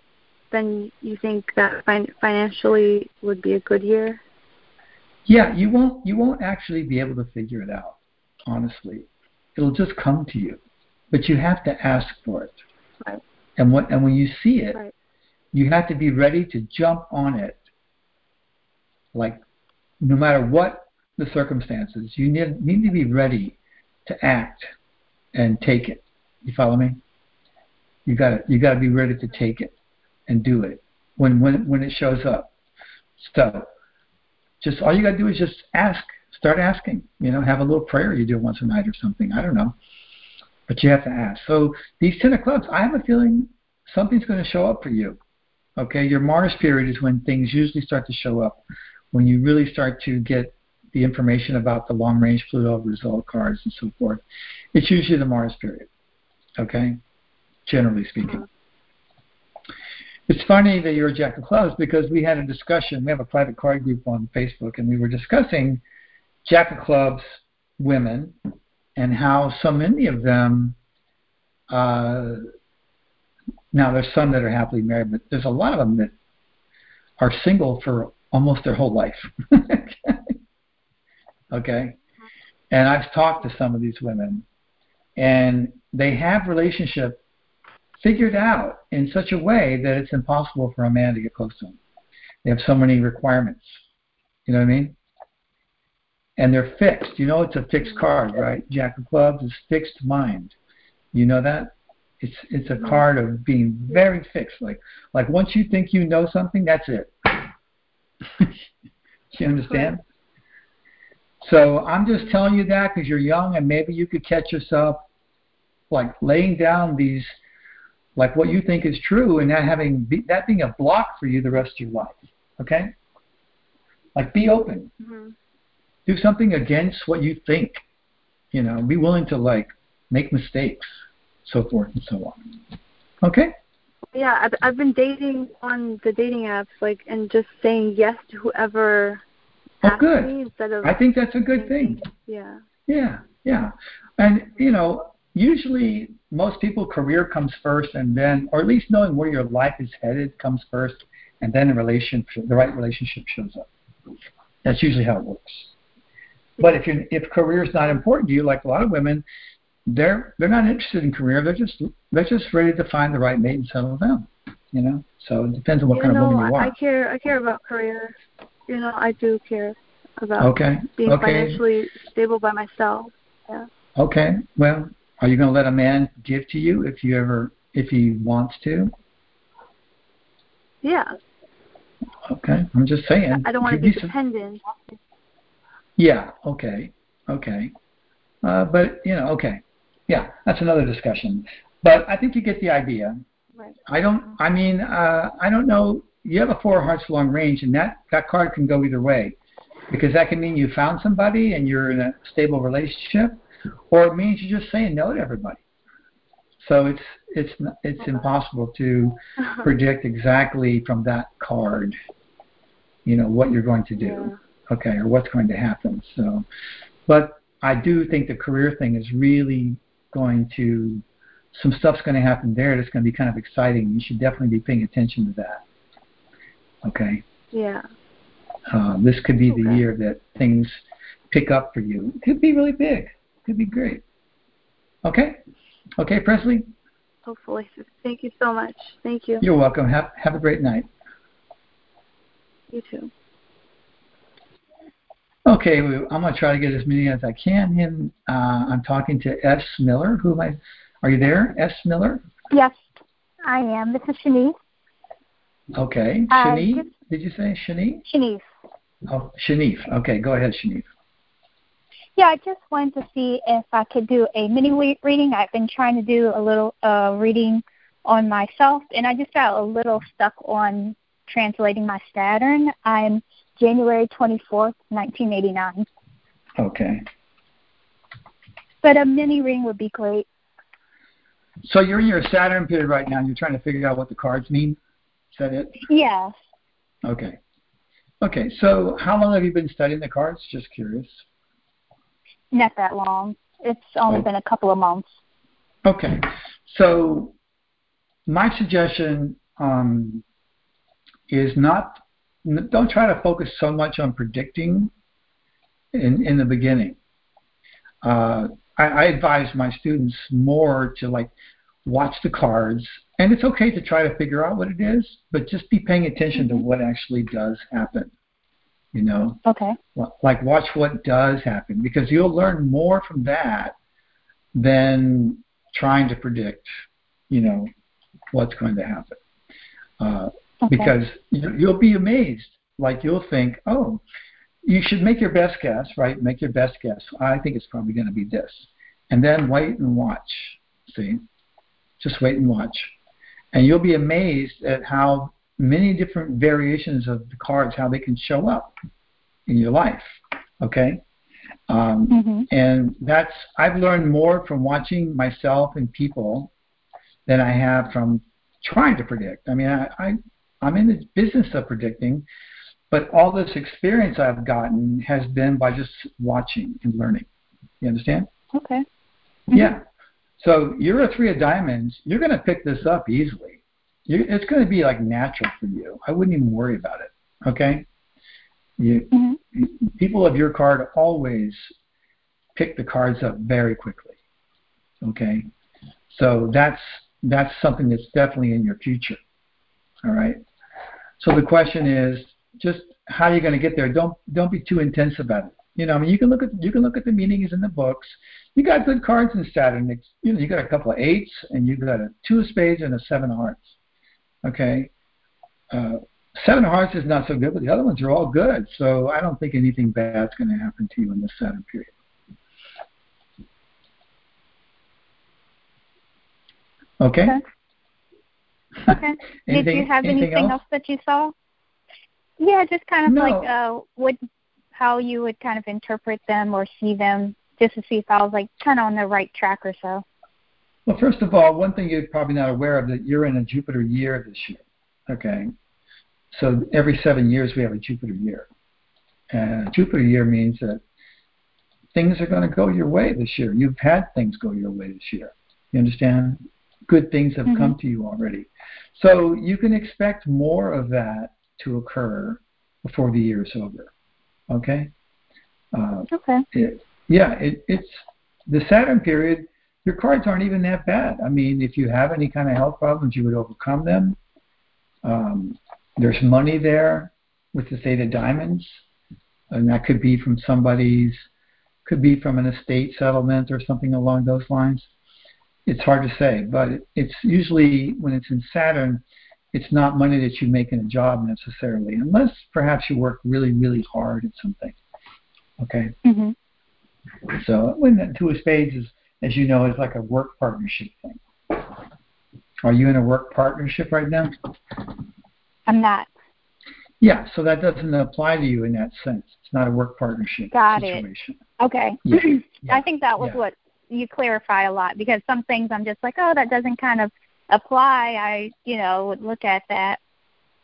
then you think that fin- financially would be a good year. Yeah, you won't you won't actually be able to figure it out, honestly. It'll just come to you. But you have to ask for it. Right. And what and when you see it, Right. you have to be ready to jump on it. Like no matter what the circumstances, you need need to be ready to act and take it. You follow me? You got to you got to be ready to take it and do it when when when it shows up. So just all you got to do is just ask. Start asking. You know, have a little prayer you do once a night or something. I don't know, but you have to ask. So these ten of clubs, I have a feeling something's going to show up for you. Okay, your Mars period is when things usually start to show up, when you really start to get the information about the long range Pluto result cards and so forth. It's usually the Mars period. Okay, generally speaking. It's funny that you're a Jack of Clubs because we had a discussion. We have a private card group on Facebook, and we were discussing Jack of Clubs women and how so many of them. Uh, now, there's some that are happily married, but there's a lot of them that are single for almost their whole life. [laughs] okay? And I've talked to some of these women, and they have relationship figured out in such a way that it's impossible for a man to get close to them. They have so many requirements. You know what I mean? And they're fixed. You know it's a fixed card, right? Jack of clubs is fixed mind. You know that? It's it's a card of being very fixed. Like like once you think you know something, that's it. [laughs] You understand? So I'm just telling you that because you're young and maybe you could catch yourself like laying down these like what you think is true and that having be, that being a block for you the rest of your life. Okay? Like be open. Mm-hmm. Do something against what you think. You know, be willing to like make mistakes, so forth and so on. Okay? Yeah, I've I've been dating on the dating apps, like, and just saying yes to whoever Oh, good. me instead of. I think that's a good thing. Yeah. Yeah, yeah. And, you know, usually most people career comes first and then or at least knowing where your life is headed comes first and then the relationship the right relationship shows up. That's usually how it works. But if you if career is not important to you, like a lot of women, they're they're not interested in career. They're just they're just ready to find the right mate and settle down. You know, so it depends on what you kind know, of woman you are. I care. I care about career. You know, I do care about Okay. being Okay. financially stable by myself. yeah Okay. Well, are you going to let a man give to you if you ever if he wants to? Yeah. Okay. I'm just saying. I don't want to be you some- dependent. Yeah. Okay. Okay. Uh, but you know, okay. Yeah, that's another discussion. But I think you get the idea. Right. I don't. I mean, uh, I don't know. You have a four hearts long range, and that that card can go either way, because that can mean you found somebody and you're in a stable relationship, or it means you're just saying no to everybody. So it's it's it's impossible to predict exactly from that card, you know, what you're going to do Yeah. okay, or what's going to happen. So, but I do think the career thing is really going to, some stuff's going to happen there that's going to be kind of exciting. You should definitely be paying attention to that. Okay, Yeah. uh, this could be the year that things pick up for you. It could be really big. It could be great. Okay, okay, Presley, Hopefully. Thank you so much. Thank you. you're welcome. Have have a great night. You too. Okay, I'm going to try to get as many as I can in. Uh, I'm talking to S. Miller. Who am I? Are you there, S. Miller? Yes, I am. This is Shanice. Okay. Uh, Shanice, just- did you say Shanice? Shanice. Oh, Shanice. Okay, go ahead, Shanice. Yeah, I just wanted to see if I could do a mini reading. I've been trying to do a little uh, reading on myself, and I just got a little stuck on translating my Saturn. I'm January 24th, 1989. Okay. But a mini reading would be great. So you're in your Saturn period right now, and you're trying to figure out what the cards mean? Is that it? Yes. Okay. Okay, so how long have you been studying the cards? Just curious. Not that long. It's only been a couple of months. Okay, so my suggestion um, is not don't try to focus so much on predicting in in the beginning. Uh, I, I advise my students more to like watch the cards, and it's okay to try to figure out what it is, but just be paying attention to Mhm. what actually does happen. You know, Okay. like watch what does happen because you'll learn more from that than trying to predict you know what's going to happen. Uh, Okay. because you- you'll be amazed. Like you'll think oh you should make your best guess right? Make your best guess. I think it's probably going to be this. And then wait and watch see? Just wait and watch. And you'll be amazed at how many different variations of the cards how they can show up in your life okay um, hmm and that's I've learned more from watching myself and people than I have from trying to predict. I mean, I, I I'm in the business of predicting, but all this experience I've gotten has been by just watching and learning. You understand? Okay. Mhm. Yeah. So you're a three of diamonds. You're going to pick this up easily. You, it's going to be like natural for you. I wouldn't even worry about it. Okay. You, mm-hmm. people of your card always pick the cards up very quickly. Okay, so that's that's something that's definitely in your future. All right. So the question is just how are you going to get there? Don't don't be too intense about it. You know, I mean, you can look at you can look at the meanings in the books. You got good cards in Saturn. It's, you know, you got a couple of eights, and you got a two of spades and a seven of hearts. Okay, uh, seven of hearts is not so good, but the other ones are all good. So I don't think anything bad's going to happen to you in this Saturn period. Okay. Okay. [laughs] okay. Did you have anything, anything else? else? that you saw? Yeah, just kind of no. like uh, what, how you would kind of interpret them or see them, just to see if I was like kind of on the right track or so. Well, first of all, one thing you're probably not aware of that you're in a Jupiter year this year. Okay. So every seven years we have a Jupiter year. And a Jupiter year means that things are going to go your way this year. You've had things go your way this year. You understand? Good things have mm-hmm. come to you already. So you can expect more of that to occur before the year is over. Okay? Uh, okay. It, yeah, it, it's the Saturn period. Your cards aren't even that bad. I mean, if you have any kind of health problems, you would overcome them. Um, there's money there with the Eight of Diamonds, and that could be from somebody's, could be from an estate settlement or something along those lines. It's hard to say, but it's usually when it's in Saturn, it's not money that you make in a job necessarily, unless perhaps you work really, really hard at something. Okay. Mm-hmm. So when that two of spades is, as you know, is like a work partnership thing. Are you in a work partnership right now? I'm not. Yeah, so that doesn't apply to you in that sense. It's not a work partnership Got situation. It. Okay. Yeah. [clears throat] yeah. I think that was yeah. what you clarify a lot because some things I'm just like, oh, that doesn't kind of apply. I, you know, would look at that.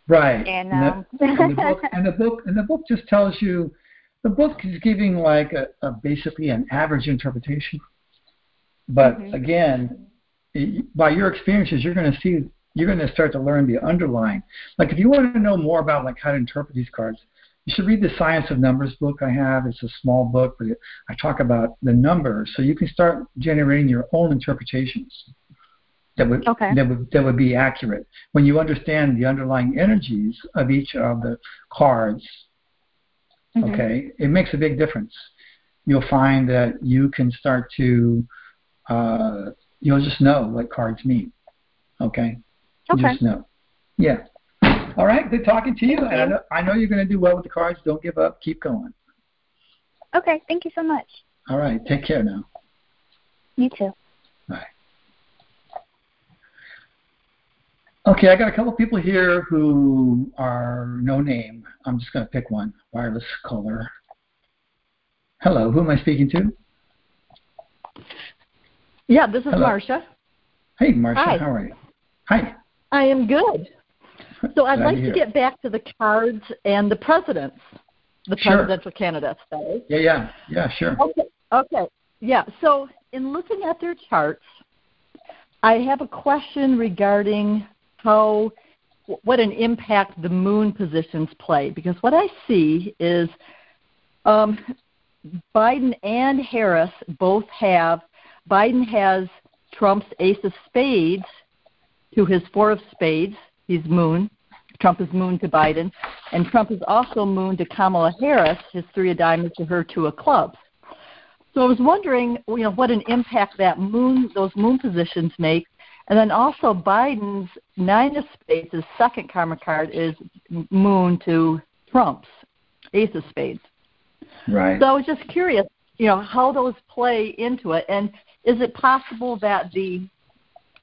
Right. And, um, and, the, [laughs] and the book and the book and the book just tells you the book is giving like a, a basically an average interpretation. But mm-hmm. again, by your experiences, you're going to see you're going to start to learn the underlying. Like if you want to know more about like how to interpret these cards, you should read the Science of Numbers book I have. It's a small book, but I talk about the numbers, so you can start generating your own interpretations that would okay. that would that would be accurate when you understand the underlying energies of each of the cards. Mm-hmm. Okay, it makes a big difference. You'll find that you can start to uh, you'll just know what cards mean. Okay. Okay. Just know. Yeah. All right. Good talking to you. And I know, I know you're going to do well with the cards. Don't give up. Keep going. Okay. Thank you so much. All right. Take care now. You too. Bye. Okay, I got a couple people here who are no name. I'm just going to pick one. Wireless caller. Hello, who am I speaking to? Yeah, this is Marcia. Hey, Marcia. Hi. How are you? Hi. I am good. So I'd like to, to, get back to the cards and the presidents, the sure. presidential candidates. Is. Yeah, yeah, yeah, sure. Okay, okay, yeah. So in looking at their charts, I have a question regarding how what an impact the moon positions play because what I see is um, Biden and Harris both have Biden has Trump's ace of spades to his four of spades. He's moon. Trump is moon to Biden. And Trump is also moon to Kamala Harris, his three of diamonds to her two of clubs. So I was wondering, you know, what an impact that moon, those moon positions make. And then also Biden's nine of spades, his second karma card, is moon to Trump's ace of spades. Right. So I was just curious, you know, how those play into it. And is it possible that the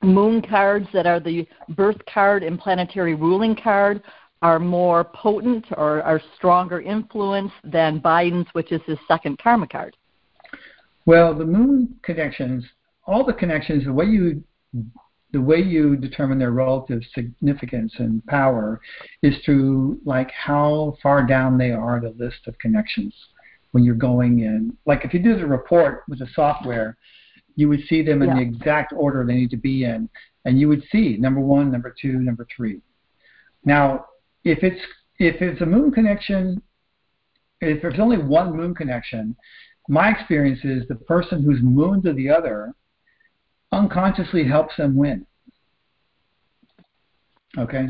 moon cards that are the birth card and planetary ruling card are more potent or are stronger influence than Biden's, which is his second karma card? Well, the moon connections, all the connections, the way you the way you determine their relative significance and power is through like how far down they are the list of connections when you're going in. Like if you do the report with the software, you would see them in yeah. the exact order they need to be in, and you would see number one, number two, number three. Now, if it's if it's a moon connection if there's only one moon connection, my experience is the person who's moon to the other unconsciously helps them win. Okay?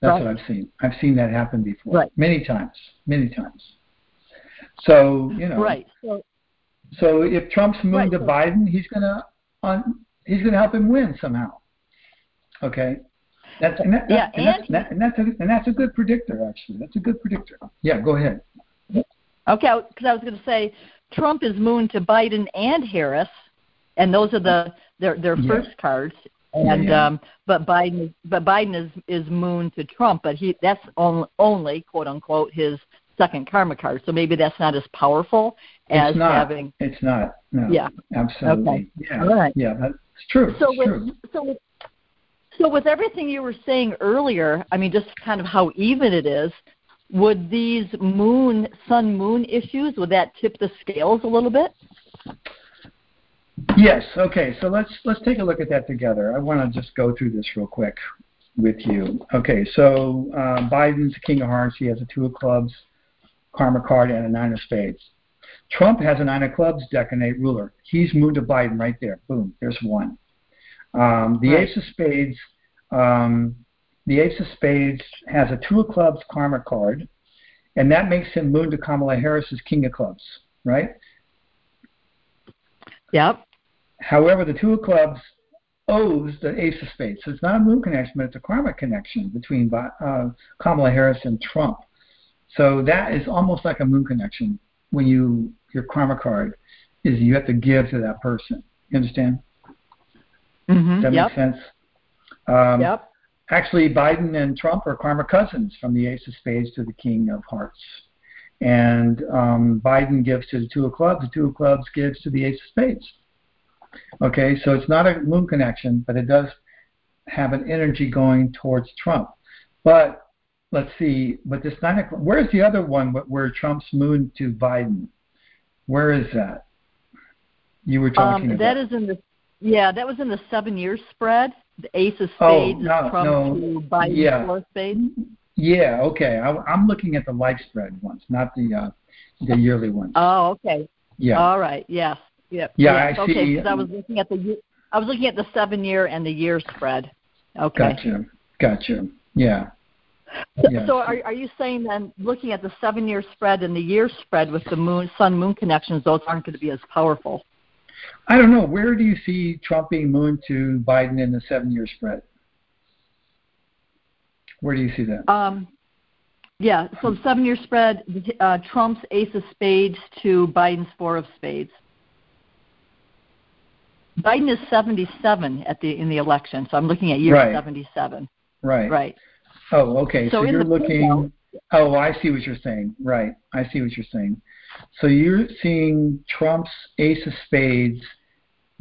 That's Right. what I've seen. I've seen that happen before. Right. Many times. Many times. So, you know. Right. So So if Trump's moon Right, to Biden, he's gonna on he's gonna help him win somehow. Okay. That's and, that, Yeah, and, that's, and- that, and that's a and that's a good predictor actually. That's a good predictor. Yeah, go ahead. Okay, because I was going to say Trump is moon to Biden and Harris, and those are the their their Yeah. first cards. And Yeah. um, but Biden is but Biden is is moon to Trump, but he that's only, only quote unquote his second karma card. So maybe that's not as powerful as it's not. having. It's not. No. Yeah. Absolutely. Okay. Yeah. All right. Yeah, that's true. So it's with true. so with so with everything you were saying earlier, I mean, just kind of how even it is. Would these moon sun moon issues would that tip the scales a little bit? Yes. Okay. So let's let's take a look at that together. I want to just go through this real quick with you. Okay. So uh, Biden's the king of hearts. He has a two of clubs, karma card, and a nine of spades. Trump has a nine of clubs, decanate ruler. He's moved to Biden right there. Boom. There's one. Um, the Right. ace of spades. Um, the ace of spades has a two of clubs karma card, and that makes him moon to Kamala Harris's king of clubs. Right. Yep. However, the two of clubs owes the ace of spades. So it's not a moon connection, but it's a karma connection between uh, Kamala Harris and Trump. So that is almost like a moon connection when you your karma card is you have to give to that person. You understand? Mm-hmm. That yep. make sense? Um, Yep. Actually, Biden and Trump are karma cousins from the ace of spades to the king of hearts. And um, Biden gives to the two of clubs, the two of clubs gives to the ace of spades. Okay, so it's not a moon connection, but it does have an energy going towards Trump. But let's see, but this nine o'clock, where's the other one where Trump's moon to Biden? Where is that? You were talking Um, about. that is in the yeah, that was in the seven year spread. The ace of Oh, spades no, is Trump no. to Biden Yeah. four spades. Yeah, okay. I, I'm looking at the life spread ones, not the uh, the yearly ones. Oh, okay. Yeah, All right. Yes. Yep. Yeah, yes. I okay, see. because I was looking at the I was looking at the seven year and the year spread. Okay. gotcha, gotcha. Yeah, So, Yeah. so are are you saying then, looking at the seven year spread and the year spread with the moon sun moon connections, those aren't going to be as powerful? I don't know. Where do you see Trump being moon to Biden in the seven-year spread? Where do you see that? Um, yeah. So the seven year spread, uh, Trump's ace of spades to Biden's four of spades. Biden is 77 at the in the election, so I'm looking at year Right. 77. Right. Right. Oh, okay. So, So you're looking. Oh, I see what you're saying. Right. I see what you're saying. So you're seeing Trump's ace of spades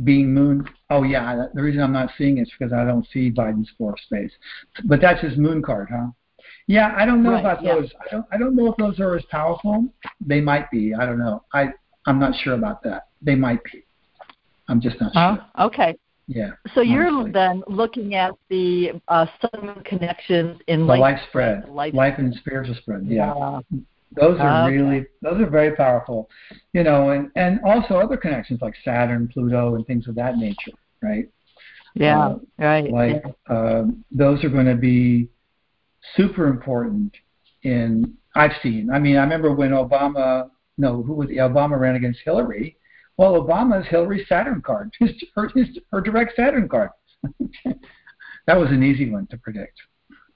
being moon. Oh, yeah. The reason I'm not seeing it is because I don't see Biden's four of spades. But that's his moon card, huh? Yeah, I don't know Right, about yeah. those. I don't. I don't know if those are as powerful. They might be. I don't know. I I'm not sure about that. They might be. I'm just not Oh, sure. okay. Yeah. So you're then looking at the uh, sun connections in The life, life spread, life, life and spiritual spread. Yeah. Uh, Those are Okay. really those are very powerful, you know, and and also other connections like Saturn, Pluto, and things of that nature, right? yeah. Uh, right. Like um, those are going to be super important. In I've seen. I mean, I remember when Obama, no, who was Obama ran against Hillary. Well, Obama's Hillary's Saturn card, his her, his, her direct Saturn card. [laughs] that was an easy one to predict.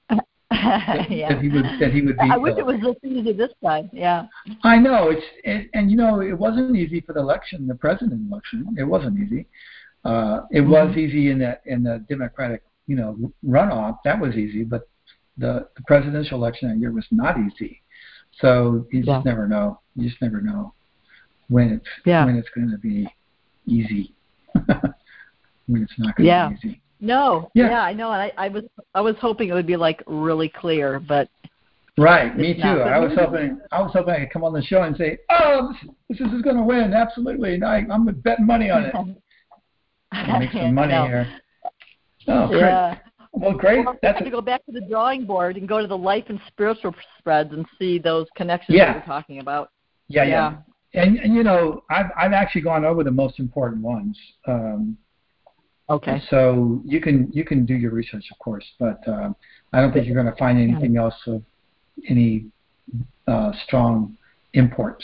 That, [laughs] yeah. that he would that he would beat I wish it was this easy this time. Yeah. I know it's it, and you know it wasn't easy for the election, the president election. It wasn't easy. Uh, it was easy in the in the Democratic you know runoff. That was easy, but the the presidential election that year was not easy. So you just Yeah. never know. You just never know when it's Yeah. when it's going to be easy. [laughs] when it's not going to Yeah. be easy. No. Yeah. Yeah, I know. And I, I was I was hoping it would be like really clear, but Right, me too. I was hoping I was hoping I could come on the show and say, "Oh, this, this is going to win, absolutely!" And I, I'm betting money on it. [laughs] Make some [laughs] money know. here. Oh, great. Yeah. well, great. Well, That's to go back to the drawing board and go to the life and spiritual spreads and see those connections Yeah. that you're talking about. yeah, yeah. And, and you know, I've I've actually gone over the most important ones. Um, Okay. So you can you can do your research, of course, but um, I don't think you're going to find anything else of any uh, strong import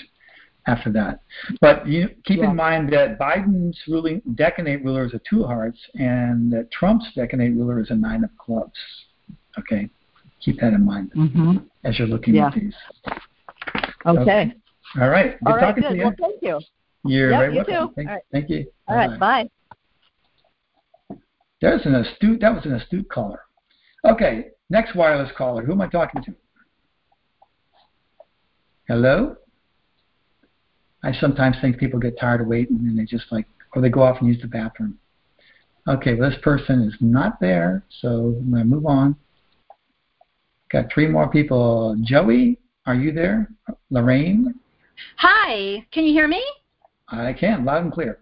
after that. But you keep Yeah. in mind that Biden's ruling decanate ruler is a two hearts, and that Trump's decanate ruler is a nine of clubs. Okay, keep that in mind Mm-hmm. as you're looking Yeah. at these. Okay. All right, good All right. talking Good. to you. Well, thank you. You're Yep, very you welcome. too. Thank, All right. thank you. All right. Bye-bye. Bye. There's an astute. That was an astute caller. Okay, next wireless caller. Who am I talking to? Hello. I sometimes think people get tired of waiting and they just like, or they go off and use the bathroom. Okay, well, this person is not there, so I'm going to move on. Got three more people. Joey, are you there? Lorraine, Hi, can you hear me? I can, loud and clear.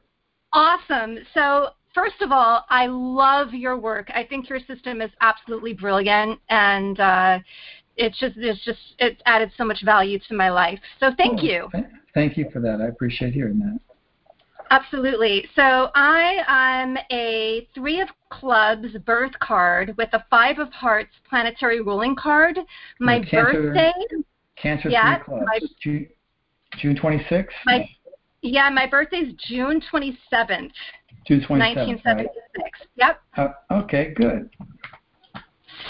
Awesome. So, first of all, I love your work. I think your system is absolutely brilliant, and uh, it's just it's just it's added so much value to my life. So, thank Oh, you. th- Thank you for that. I appreciate hearing that. Absolutely. So, I am a three of clubs birth card with a five of hearts planetary ruling card. My cancer- birthday. Cancer Yeah, Three Clubs, my- June, June 26th? My yeah, my birthday's June twenty seventh, June 27th. 1976. right? Yep. Uh, okay, good.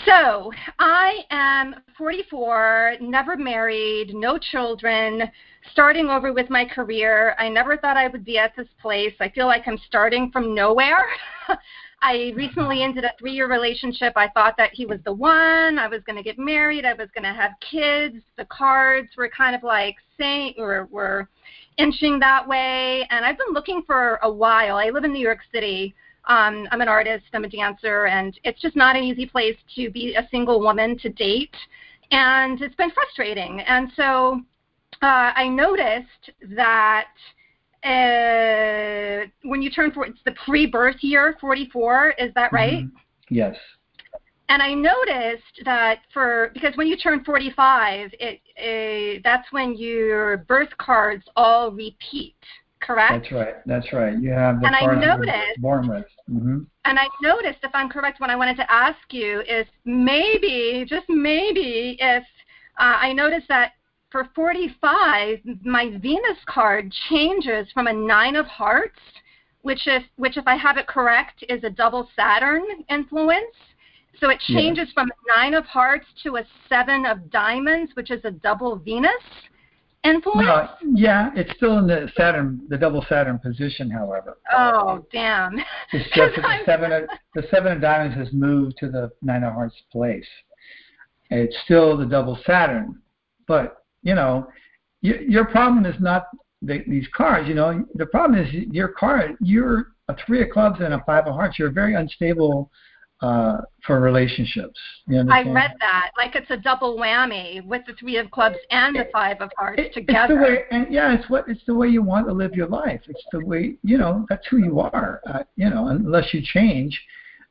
So, I am 44, never married, no children, starting over with my career. I never thought I would be at this place. I feel like I'm starting from nowhere. [laughs] I recently ended a three year relationship. I thought that he was the one. I was going to get married. I was going to have kids. The cards were kind of like saying, were, were inching that way. And I've been looking for a while. I live in New York City. Um, I'm an artist, I'm a dancer, and it's just not an easy place to be a single woman to date. And it's been frustrating. And so uh, I noticed that uh, when you turn for it's the pre-birth year, 44, is that right? Mhm. Yes. And I noticed that for because when you turn 45, it, uh, that's when your birth cards all repeat, correct? That's right. That's right. You have the And I cards you were noticed- born with. hmm And I noticed, if I'm correct, what I wanted to ask you is maybe, just maybe, if uh, I noticed that for 45, my Venus card changes from a nine of hearts, which if which if I have it correct is a double Saturn influence. So it Yeah. changes from a nine of hearts to a seven of diamonds, which is a double Venus influence. Yeah, it's still in the Saturn, the double Saturn position, however. oh, damn. It's just that the [laughs] seven of the seven of diamonds has moved to the nine of hearts place. It's still the double Saturn, but you know, your, your problem is not the, these cards. You know, the problem is your card. You're a three of clubs and a five of hearts. You're very unstable uh, for relationships. You I read that. Like it's a double whammy with the three of clubs and the five of hearts It- together. way, and yeah, it's what it's the way you want to live your life. It's the way you know that's who you are. Uh, you know, unless you change,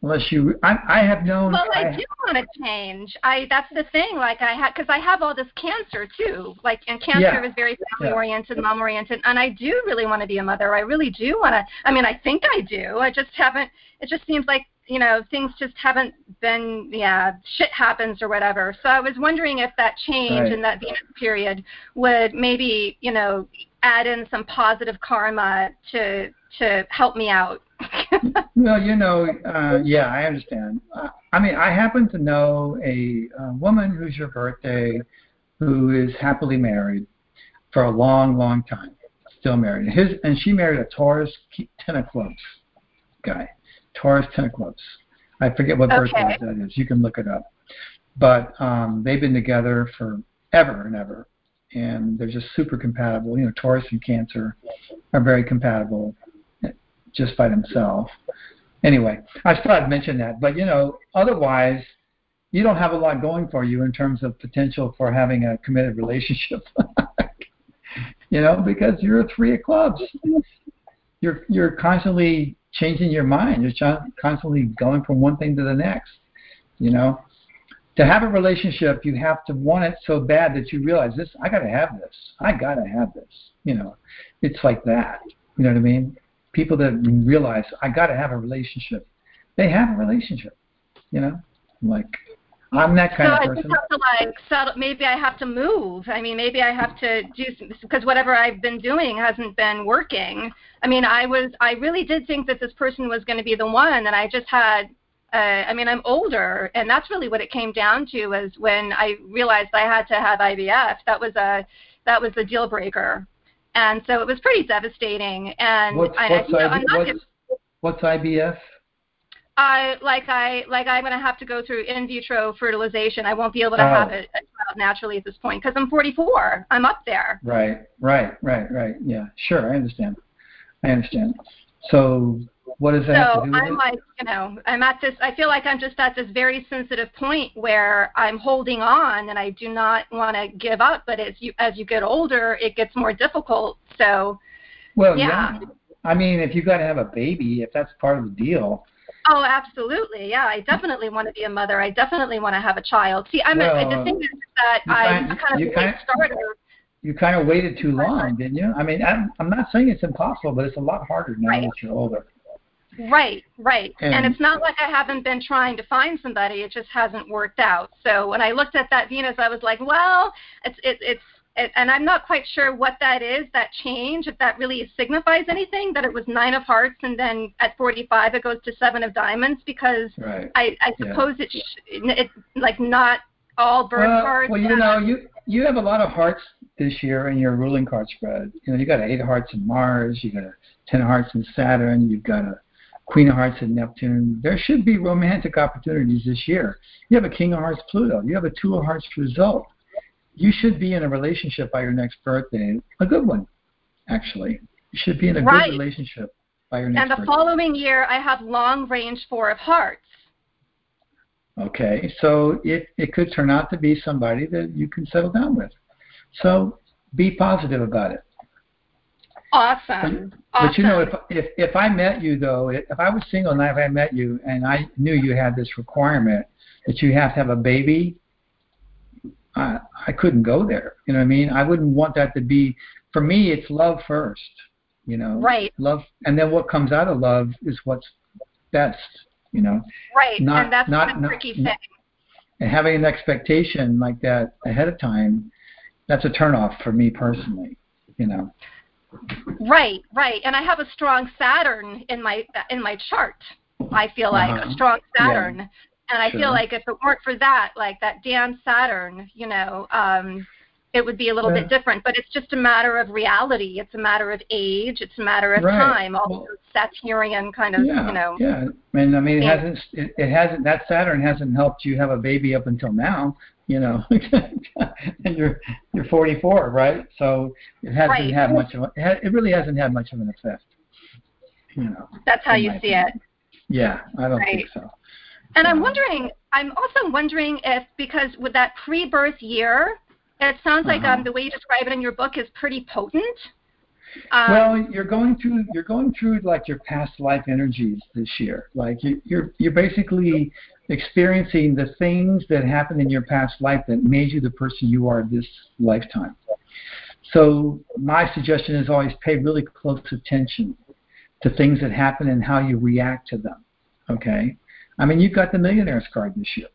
unless you. I, I have known. well, I do want to change. I that's the thing. Like I had because I have all this cancer too. Like and cancer Yeah. is very family Yeah. oriented, mom oriented, and I do really want to be a mother. I really do want to. I mean, I think I do. I just haven't. It just seems like you know things just haven't been. Yeah, shit happens or whatever. So I was wondering if that change Right. in that Venus period would maybe you know add in some positive karma to to help me out. Well, you know, uh, yeah, I understand. I mean, I happen to know a, uh woman who's your birthday, who is happily married for a long, long time, still married. His and she married a Taurus Ten of Clubs guy, Taurus Ten of Clubs. I forget what birthday that is. You can look it up. But um, they've been together for ever and ever, and they're just super compatible. You know, Taurus and Cancer are very compatible just by themselves. Anyway, I thought I'd mention that. But you know, otherwise, you don't have a lot going for you in terms of potential for having a committed relationship. [laughs] you know, because you're a three of clubs. You're you're constantly changing your mind. You're con- constantly going from one thing to the next. You know, to have a relationship, you have to want it so bad that you realize this. I got to have this. I got to have this. You know, it's like that. You know what I mean? People that realize I got to have a relationship, they have a relationship. You know, like I'm that kind so of I person. just have to like settle. Maybe I have to move. I mean, maybe I have to do because whatever I've been doing hasn't been working. I mean, I was I really did think that this person was going to be the one, and I just had. Uh, I mean, I'm older, and that's really what it came down to. Was when I realized I had to have IVF. That was a that was a deal breaker, and so it was pretty devastating. And What's, I, what's, IB, I'm not what's, what's IVF? I like I like I'm going to have to go through in vitro fertilization. I won't be able to Oh. have a, a naturally at this point because I'm 44. I'm up there. Right, right, right, right. Yeah, sure. I understand. I understand. So, what does that So do I'm it? like, you know, I'm at this. I feel like I'm just at this very sensitive point where I'm holding on, and I do not want to give up. But as you as you get older, it gets more difficult. So, well, yeah. yeah. I mean, if you've got to have a baby, if that's part of the deal, oh, absolutely, yeah. I definitely want to be a mother. I definitely want to have a child. See, I'm a, the thing is that I'm kind- kind of you a kind- starter. you kind of waited too long, didn't you? I mean, I'm, I'm not saying it's impossible, but it's a lot harder now Right. that you're older. Right, right. And, And- it's not like I haven't been trying to find somebody; it just hasn't worked out. So when I looked at that Venus, I was like, well, it's it, it's it, and I'm not quite sure what that is, that change, if that really signifies anything. That it was nine of hearts, and then at 45 it goes to seven of diamonds, because Right. I I Yeah. suppose it's it's like not all birth well, cards. well, you know, you you have a lot of hearts this year in your ruling card spread. You know, you got eight hearts in Mars, you got a ten of hearts in Saturn, you've got a queen of hearts and Neptune. There should be romantic opportunities this year. You have a king of hearts Pluto. You have a two of hearts result. You should be in a relationship by your next birthday, a good one, actually. You should be in a Right. good relationship by your next birthday. and the birthday. following year, I have long range four of hearts. Okay, so it, it could turn out to be somebody that you can settle down with. So be positive about it. Awesome. But you know, if if if I met you though, if I was single and if I met you and I knew you had this requirement that you have to have a baby, I I couldn't go there. You know what I mean? I wouldn't want that to be. For me, it's love first. You know, Right. love, and then what comes out of love is what's best. You know, Right, not- and that's not- the tricky not- thing. and having an expectation like that ahead of time, that's a turnoff for me personally. You know. Right, right. And I have a strong Saturn in my in my chart. I feel like Uh-huh. a strong Yeah. Saturn. And I Sure. feel like if it weren't for that, like that damn Saturn, you know, um it would be a little Yeah. bit different. But it's just a matter of reality. It's a matter of age. It's a matter of Right. time. All Well- those Saturnian kind of, yeah, you know. yeah. And I mean, it hasn't. It, it hasn't. That Saturn hasn't helped you have a baby up until now. You know, [laughs] and you're you're 44, right? So it hasn't Right. had much of. A, it, ha- it really hasn't had much of an effect. You know. That's how you see opinion. it. Yeah, I don't Right. think so. And I'm wondering, I'm also wondering if, because with that pre-birth year, it sounds like Uh-huh. um, the way you describe it in your book is pretty potent. Um, well, you're going through you're going through like your past life energies this year. Like you, you're you're basically experiencing the things that happened in your past life that made you the person you are this lifetime. So my suggestion is always pay really close attention to things that happen and how you react to them. Okay. I mean, you've got the millionaires card this year.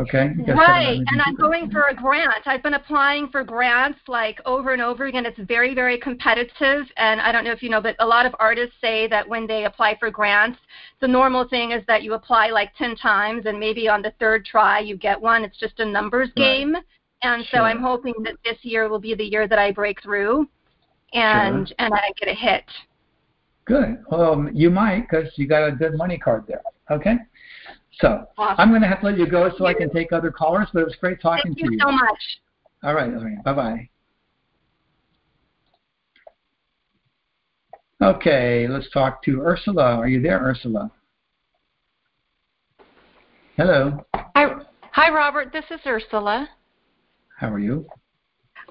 Okay. Right, and I'm going for a grant. I've been applying for grants like over and over again. It's very, very competitive, and I don't know if you know, but a lot of artists say that when they apply for grants, the normal thing is that you apply like 10 times, and maybe on the third try you get one. It's just a numbers Right. game, and so I'm hoping that this year will be the year that I break through, and and I get a hit. Good. Well, you might because you got a good money card there. Okay. So Awesome. I'm going to have to let you go so I can take other callers, but it was great talking Thank to you Thank you so much. All right, Lorraine. Bye bye. Okay, let's talk to Ursula. Are you there, Ursula? Hello. Hi, hi, Robert. This is Ursula. How are you?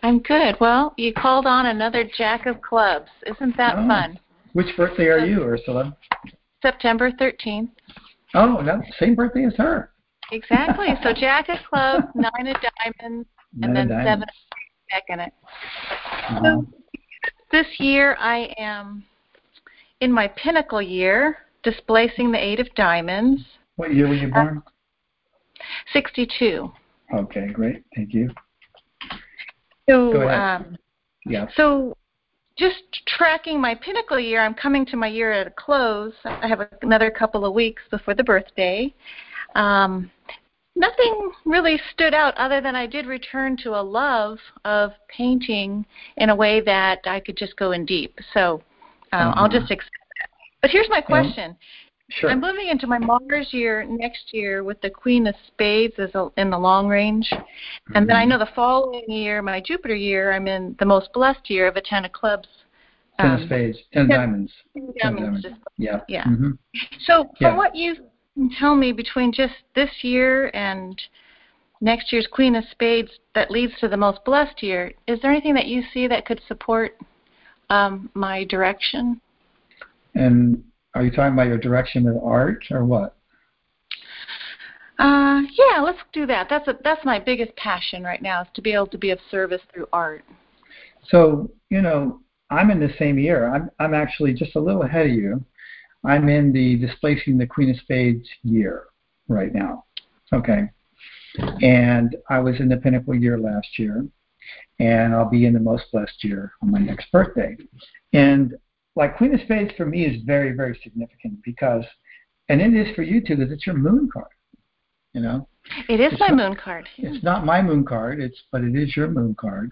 I'm good. Well, you called on another Jack of Clubs. Isn't that Oh. fun? Which birthday are you, Ursula? September 13th. Oh, no, same birthday as her. exactly. So [laughs] Jack of Clubs, Nine of Diamonds, Nine and then diamonds. Seven of back in it. Uh-huh. So this year I am in my pinnacle year, displacing the Eight of Diamonds, What year were you born? 62. Okay, great. Thank you. So, Go ahead. um, Yeah. so just tracking my pinnacle year, I'm coming to my year at a close. I have another couple of weeks before the birthday. Um, nothing really stood out other than I did return to a love of painting in a way that I could just go in deep. So uh, I'll Uh-huh. just accept that. But here's my question. Sure. I'm moving into my Mars year next year with the Queen of Spades as a, in the long range, and then I Mhm. know the following year, my Jupiter year, I'm in the most blessed year of a ten of clubs. Ten of um, spades. Ten of diamonds. ten of Ten diamonds, diamonds. Yeah. Yeah. hmm So from Yeah. what you can tell me between just this year and next year's Queen of Spades that leads to the most blessed year, is there anything that you see that could support um, my direction? And are you talking about your direction of art or what? Uh, yeah, let's do that. That's a, that's my biggest passion right now is to be able to be of service through art. So, you know, I'm in the same year. I'm I'm actually just a little ahead of you. I'm in the displacing the Queen of Spades year right now. Okay. And I was in the pinnacle year last year, and I'll be in the most blessed year on my next birthday. And like Queen of Spades for me is very, very significant because, and it is for you too, because it's your moon card. You know, It is It's my not- moon card. it's not my moon card, it's but it is your moon card.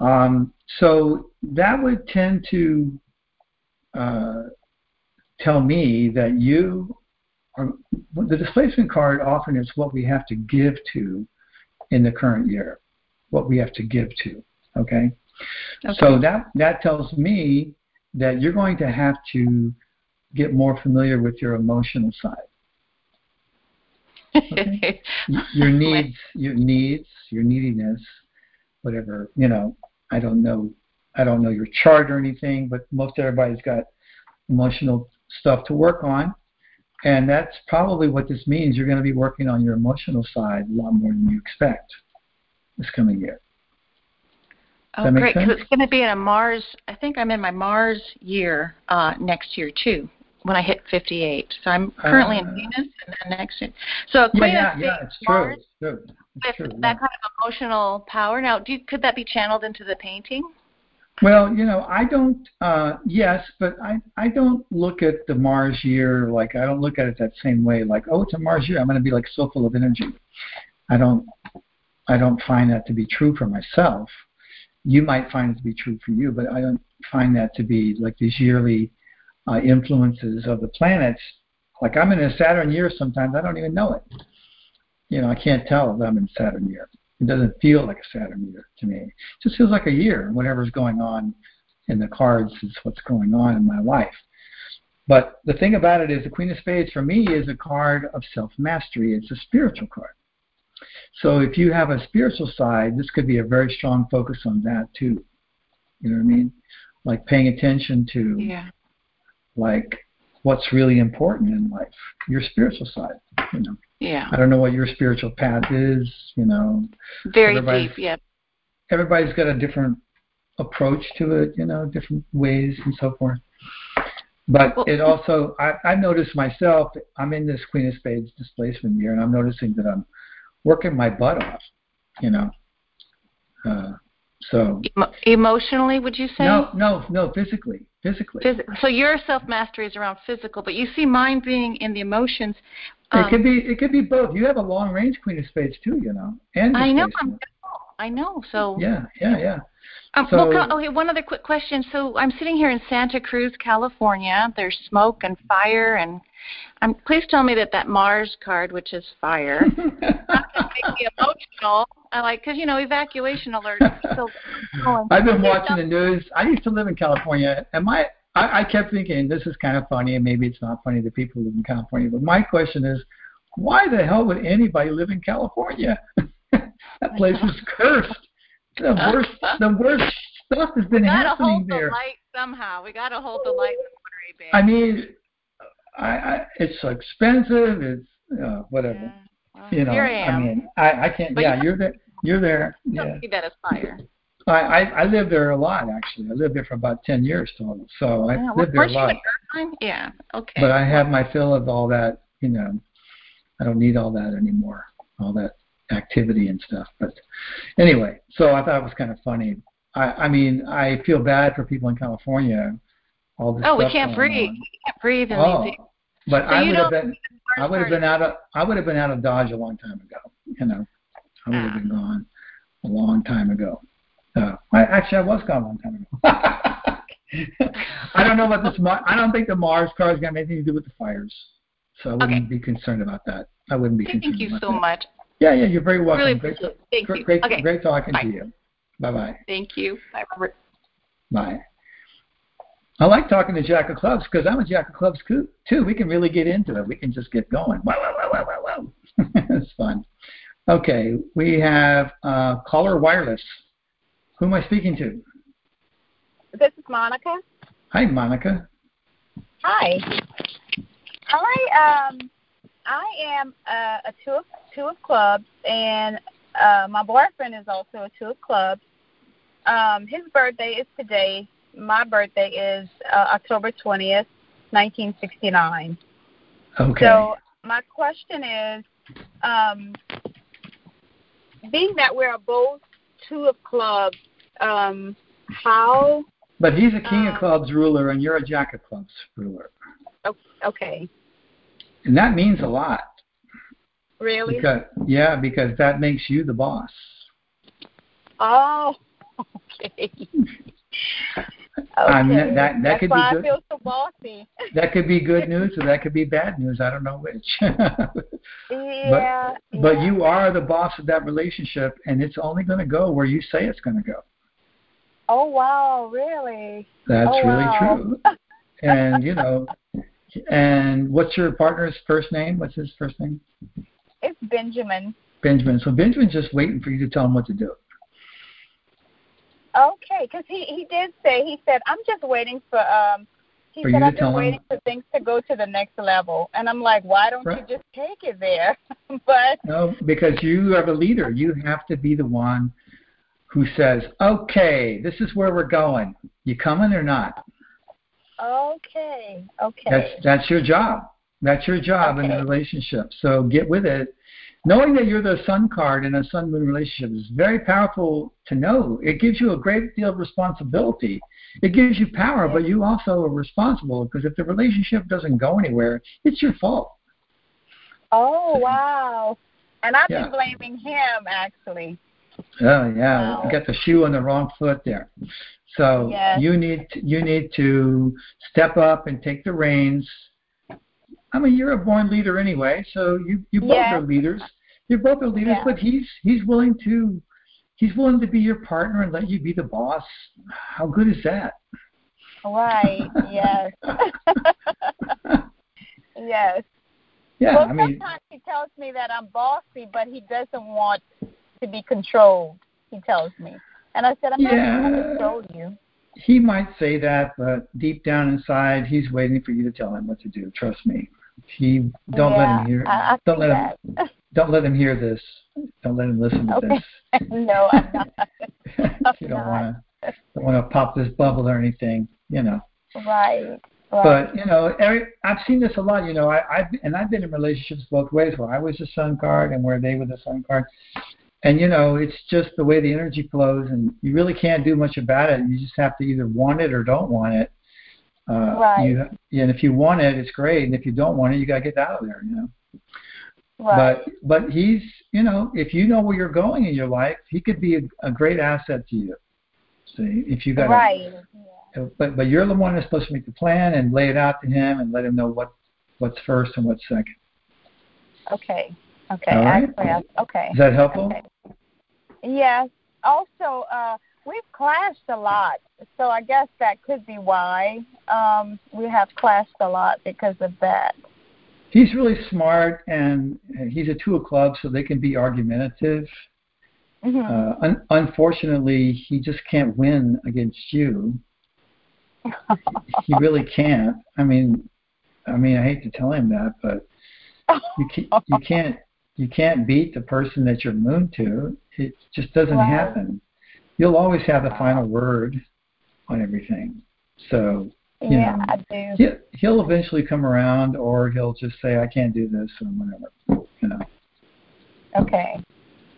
Um, so that would tend to uh, tell me that you are the displacement card often is what we have to give to in the current year, what we have to give to. Okay, Okay. so that that tells me that you're going to have to get more familiar with your emotional side [laughs] y- your needs, your needs, your neediness, whatever. You know, I don't know, I don't know your chart or anything, but most everybody's got emotional stuff to work on, and that's probably what this means. You're going to be working on your emotional side a lot more than you expect this coming year. Oh, great. 'cause it's going to be in a Mars. I think I'm in my Mars year uh, next year too. When I hit 58, so I'm currently in Uh, Venus, and then next year. So Yeah, yeah, yeah. It's true. Mars, It's true. It's with true. that yeah. kind of emotional power. Now, do you, could that be channeled into the painting? Well, you know, I don't. Uh, yes, but I I don't look at the Mars year like I don't look at it that same way. Like, oh, it's a Mars year. I'm going to be like so full of energy. I don't. I don't find that to be true for myself. You might find it to be true for you, but I don't find that to be like these yearly uh, influences of the planets. Like I'm in a Saturn year sometimes. I don't even know it. You know, I can't tell that I'm in Saturn year. It doesn't feel like a Saturn year to me. It just feels like a year. Whatever's going on in the cards is what's going on in my life. But the thing about it is the Queen of Spades for me is a card of self mastery. It's a spiritual card. So if you have a spiritual side, this could be a very strong focus on that too. You know what I mean? Like paying attention to Yeah. like what's really important in life, your spiritual side. You know, Yeah. I don't know what your spiritual path is. You know, Very deep. Yeah. everybody's got a different approach to it, you know, different ways and so forth. But Well- it also, I, I've noticed myself, I'm in this Queen of Spades displacement year, and I'm noticing that I'm working my butt off, you know. Uh, so, Emo- emotionally, would you say? no, no, no, physically, physically. Phys- so your self mastery is around physical, but you see mine being in the emotions. it Um, could be, it could be both. You have a long range Queen of Spades too, you know, and I know. I'm. I know. So. Yeah, yeah, yeah. Um, So- well, okay, one other quick question. So I'm sitting here in Santa Cruz, California. There's smoke and fire, and um, please tell me that that Mars card, which is fire, not going to make me emotional. I like because you know evacuation alert. still [laughs] going. I've been watching the news. I used to live in California, and my I, I kept thinking this is kind of funny, and maybe it's not funny to people who live in California. But my question is, why the hell would anybody live in California? [laughs] that place is cursed. The worst, [laughs] the worst stuff has been We gotta happening hold there. the light somehow. We gotta hold the light in Bay. I mean, I, I it's so expensive. It's uh, whatever. Yeah. you know, Here I am. mean, I, I can't. But yeah, you- you're there. You're there. Don't Yeah. see that as fire. I, I I lived there a lot actually. I lived there for about ten years total. So I Yeah, lived there a lot. Yeah. Okay. But I have my fill of all that. You know, I don't need all that anymore. All that activity and stuff. But anyway, so I thought it was kind of funny. I I mean, I feel bad for people in California. All this oh, we can't breathe. on. We can't breathe in Oh, these. but So I would have been. I would have been out of I would have been out of Dodge a long time ago. You know, I would have Ah. been gone a long time ago. Uh, I actually I was gone a long time ago. [laughs] I don't know about this. I don't think the Mars car is going to have anything to do with the fires, so I wouldn't Okay. be concerned about that. I wouldn't be concerned. Thank you so that. much. Yeah, yeah, you're very welcome. Really great, appreciate it. Thank great, you. great, Okay. great talking Bye. to you. Bye bye. Thank you. Bye, Robert. Bye. I like talking to Jack of Clubs because I'm a Jack of Clubs coo- too. We can really get into it. We can just get going. Wow, wow, wow, wow, wow, wow. [laughs] it's fun. Okay, we have uh, caller wireless. Who am I speaking to? This is Monica. Hi, Monica. Hi. Hi. Um, I am uh, a two of two of clubs, and uh, my boyfriend is also a two of clubs. Um, his birthday is today. My birthday is uh, October twentieth, nineteen sixty nine. Okay. So my question is, um, being that we're both two of clubs, um, how? but he's a King of um, Clubs ruler, and you're a Jack of Clubs ruler, Okay, and that means a lot. really? Because yeah, because that makes you the boss. Oh, [laughs] okay. Okay. that- that That's could be good. I feel so bossy. That could be good [laughs] news, or that could be bad news. I don't know which. [laughs] Yeah. But yeah. you are the boss of that relationship, and it's only going to go where you say it's going to go. Oh wow, really? That's Oh, really wow. true. And you know, and what's your partner's first name? What's his first name? It's Benjamin. Benjamin. So Benjamin's just waiting for you to tell him what to do. Okay, because he he did say he said I'm just waiting for um. He For said I'm just him- waiting for things to go to the next level, and I'm like, why don't Right. you just take it there? [laughs] but No, because you are the leader. You have to be the one who says, "Okay, this is where we're going. You coming or not?" Okay, okay. That's that's your job. That's your job in the relationship. So get with it. Knowing that you're the sun card in a sun moon relationship is very powerful to know. It gives you a great deal of responsibility. It gives you power, but you also are responsible because if the relationship doesn't go anywhere, it's your fault. oh wow. And I've Yeah. been blaming him actually. Oh yeah, Wow. you got the shoe on the wrong foot there. So Yes. you need to, you need to step up and take the reins. I mean, you're a born leader anyway, so you you both Yes. are leaders. You both are leaders, Yeah. but he's he's willing to he's willing to be your partner and let you be the boss. How good is that? Right. Yes. [laughs] yes. yeah, well, I mean, sometimes he tells me that I'm bossy, but he doesn't want to be controlled. He tells me, and I said, I'm not Yeah. going to control you. he might say that, but deep down inside, he's waiting for you to tell him what to do. Trust me. He don't yeah, let him hear. I, I don't let him. [laughs] Don't let him hear this. Don't let him listen to Okay. this. [laughs] no, I'm not. if [laughs] you don't want to don't want to pop this bubble or anything, you know. Right. Right. But you know, Eric, I've seen this a lot. You know, I, I've and I've been in relationships both ways, where I was the sun card and where they were the sun card. And you know, it's just the way the energy flows, and you really can't do much about it. You just have to either want it or don't want it. Uh, Right. You, and if you want it, it's great. And if you don't want it, you got to get out of there. You know. right. But but he's you know if you know where you're going in your life, he could be a, a great asset to you. See if you got right. A, but but you're the one that's supposed to make the plan and lay it out to him and let him know what what's first and what's second. Okay. Okay. Right. Actually, I, okay. Is that helpful? Okay. Yes. Also, uh, we've clashed a lot, so I guess that could be why um, we have clashed a lot because of that. He's really smart and he's a two of clubs, so they can be argumentative. hmm Uh, un- unfortunately, he just can't win against you. [laughs] He really can't. I mean, I mean, I hate to tell him that, but you can't. You can't. You can't beat the person that you're moon to. It just doesn't Right. happen. You'll always have the final word on everything. So you Yeah, know, I do. he, he'll eventually come around, or he'll just say, "I can't do this," or whatever. You know. Okay.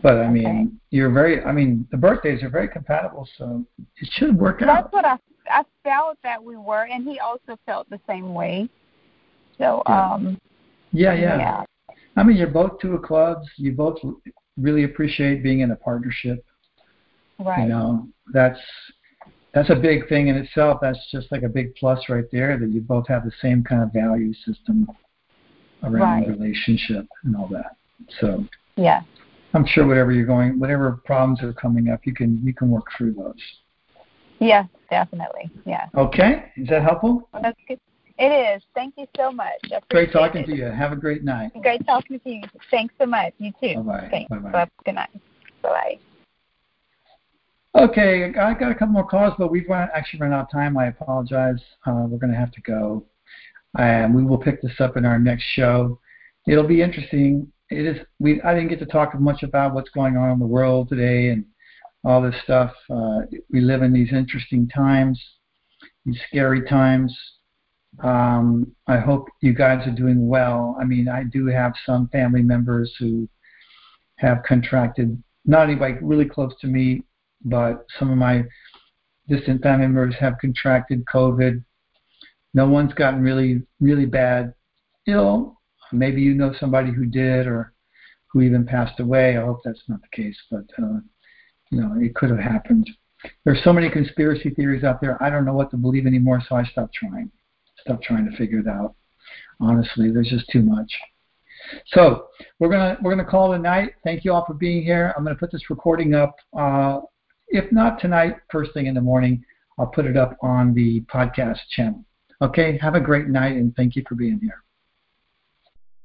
But I mean, Okay. you're very. I mean, the birthdays are very compatible, so it should work That's out. That's what I I felt that we were, and he also felt the same way. So, Yeah. um, Yeah, yeah. yeah, I mean, you're both two of clubs. You both really appreciate being in a partnership. right. You know, that's that's a big thing in itself. That's just like a big plus right there that you both have the same kind of value system around Right. relationship and all that. So Yeah. I'm sure whatever you're going, whatever problems are coming up, you can you can work through those. Yes, definitely. Yeah. Okay, is that helpful? That's good. It is. Thank you so much. Great talking it. to you. Have a great night. Great talking to you. Thanks so much. You too. Bye-bye. Thanks. Bye-bye. Good night. Bye. Okay, I got a couple more calls, but we've run, actually run out of time. I apologize. Uh, we're going to have to go. And we will pick this up in our next show. It'll be interesting. It is. We I didn't get to talk much about what's going on in the world today and all this stuff. Uh, we live in these interesting times, these scary times. Um, I hope you guys are doing well. I mean, I do have some family members who have contracted, not anybody really close to me, but some of my distant family members have contracted COVID. No one's gotten really, really bad ill. Maybe you know somebody who did or who even passed away. I hope that's not the case, but uh, you know, it could have happened. There's so many conspiracy theories out there. I don't know what to believe anymore, so I stopped trying. Stopped trying to figure it out. Honestly, there's just too much. So we're gonna we're gonna call it a night. Thank you all for being here. I'm gonna put this recording up. Uh, if not tonight, first thing in the morning, I'll put it up on the podcast channel. Okay. Have a great night, and thank you for being here.